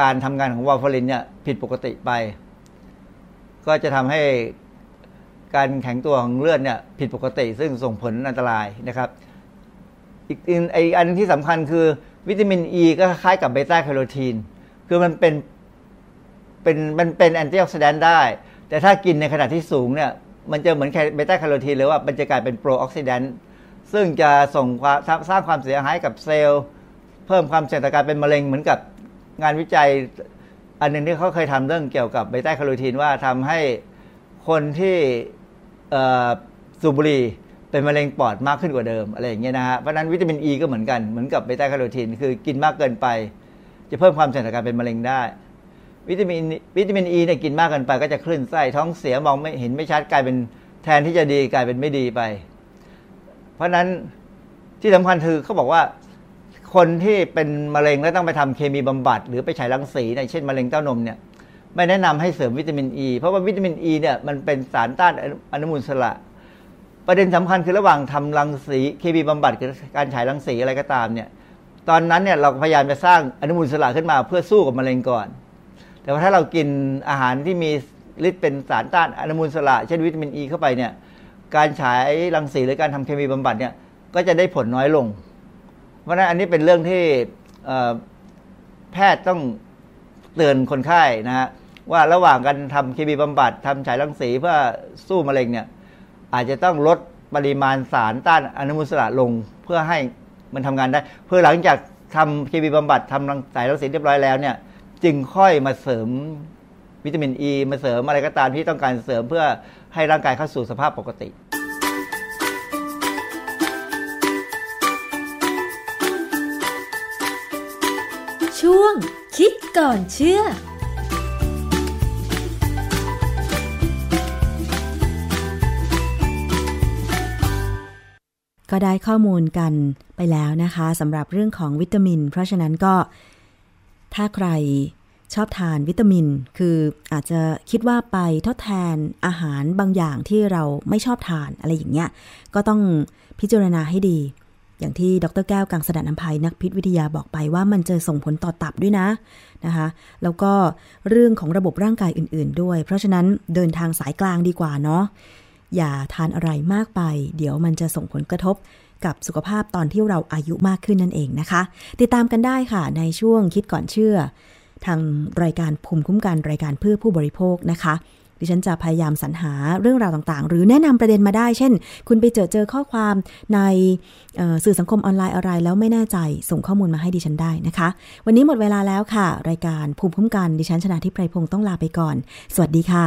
การทำงานของวอลฟารินเนี่ยผิดปกติไป ก็จะทำให้การแข็งตัวของเลือดเนี่ยผิดปกติ ซึ่งส่งผลอันตรายนะครับ อีกออันที่สำคัญคือวิตามินอ e ีก็คล้ายกับเบต้าแคโรทีน คือมันเป็นเป็นมันเป็น antioxidant ได้ แต่ถ้ากินในขนาดที่สูงเนี่ย มันจะเหมือนเบต้าแคโรทีนหรือว่ามันจะกลายเป็น pro-oxidant ซึ่งจะส่งความสร้างความเสียหายกับเซลล์ เพิ่มความเสี่ยงต่อการเป็นมะเร็งเหมือนกับงานวิจัย อันหนึ่งที่เขาเคยทำเรื่องเกี่ยวกับเบต้าแคโรทีนว่าทำให้คนที่สูบบุหรี่ เป็นมะเร็งปอดมากขึ้นกว่าเดิมอะไรอย่างเงี้ยนะฮะเพราะนั้นวิตามินอ e ีก็เหมือนกันเหมือนกับเบต้าแคโรทีนคือกินมากเกินไป จะเพิ่มความเสี่ยงต่อการเป็นมะเร็งได้ วิตามินวิตามินอ e ีเนี่ยกินมากเกินไป ก็จะคลื่นไส้ท้องเสียมองไม่เห็นไม่ชัดกลายเป็นแทนที่จะดีกลายเป็นไม่ดีไป เพราะนั้นที่สำคัญคือเขาบอกว่าคนที่เป็นมะเร็งแล้วต้องไปทำเคมีบำบัด หรือไปฉายรังสีในเช่นมะเร็งเต้านมเนี่ยไม่แนะนำให้เสริมวิตามินอ e, ีเพราะว่าวิตามินอ e ีเนี่ยมันเป็นสารต้านอนุมูลอิสระ ประเด็นสำคัญคือระหว่างทำรังสีเคมีบำบัดกับการฉายรังสีอะไรก็ตามเนี่ย ตอนนั้นเนี่ยเราพยายามจะสร้างอนุมูลอิสระขึ้นมาเพื่อสู้กับมะเร็งก่อน แต่ว่าถ้าเรากินอาหารที่มีฤทธิ์เป็นสารต้านอนุมูลอิสระเช่นวิตามินอ e ีเข้าไปเนี่ย การฉายรังสีหรือการทำเคมีบำบัดเนี่ยก็จะได้ผลน้อยลง เพราะนั้นอันนี้เป็นเรื่องที่แพทย์ต้องเตือนคนไข้นะฮะว่าระหว่างการทำเคมีบำบัดทำฉายรังสีเพื่อสู้มะเร็งเนี่ย อาจจะต้องลดปริมาณสารต้านอนุมูลอิสระลงเพื่อให้มันทำงานได้ เพื่อหลังจากทำเคมีบำบัดทำรังสายรังสีเรียบร้อยแล้วเนี่ย จึงค่อยมาเสริมวิตามินอ e, ีมาเสริมอะไรก็ตามที่ต้องการเสริมเพื่อให้ร่างกายเข้าสู่สภาพปกติ ช่วงคิดก่อนเชื่อ ก็ได้ข้อมูลกันไปแล้วนะคะสำหรับเรื่องของวิตามิน เพราะฉะนั้นก็ ถ้าใครชอบทานวิตามิน คืออาจจะคิดว่าไปทดแทนอาหารบางอย่างที่เราไม่ชอบทานอะไรอย่างเงี้ย ก็ต้องพิจารณาให้ดี อย่างที่ดรแก้วกังสดานนภัยนักพิษวิทยาบอกไปว่ามันจะส่งผลต่อตับด้วยนะนะคะ แล้วก็เรื่องของระบบร่างกายอื่น ๆ ด้วย เพราะฉะนั้นเดินทางสายกลางดีกว่าเนาะ อย่าทานอะไรมากไป เดี๋ยวมันจะส่งผลกระทบกับสุขภาพตอนที่เราอายุมากขึ้นนั่นเองนะคะ ติดตามกันได้ค่ะในช่วงคิดก่อนเชื่อ ทางรายการภูมิคุ้มกันรายการเพื่อผู้บริโภคนะคะดิฉันจะพยายามสรรหาเรื่องราวต่างๆ หรือแนะนำประเด็นมาได้ เช่น คุณไปเจอเจอข้อความในสื่อสังคมออนไลน์อะไรแล้วไม่แน่ใจส่งข้อมูลมาให้ดิฉันได้นะคะ วันนี้หมดเวลาแล้วค่ะ รายการภูมิคุ้มกันดิฉันชนะทิพไพรพงศ์ต้องลาไปก่อน สวัสดีค่ะ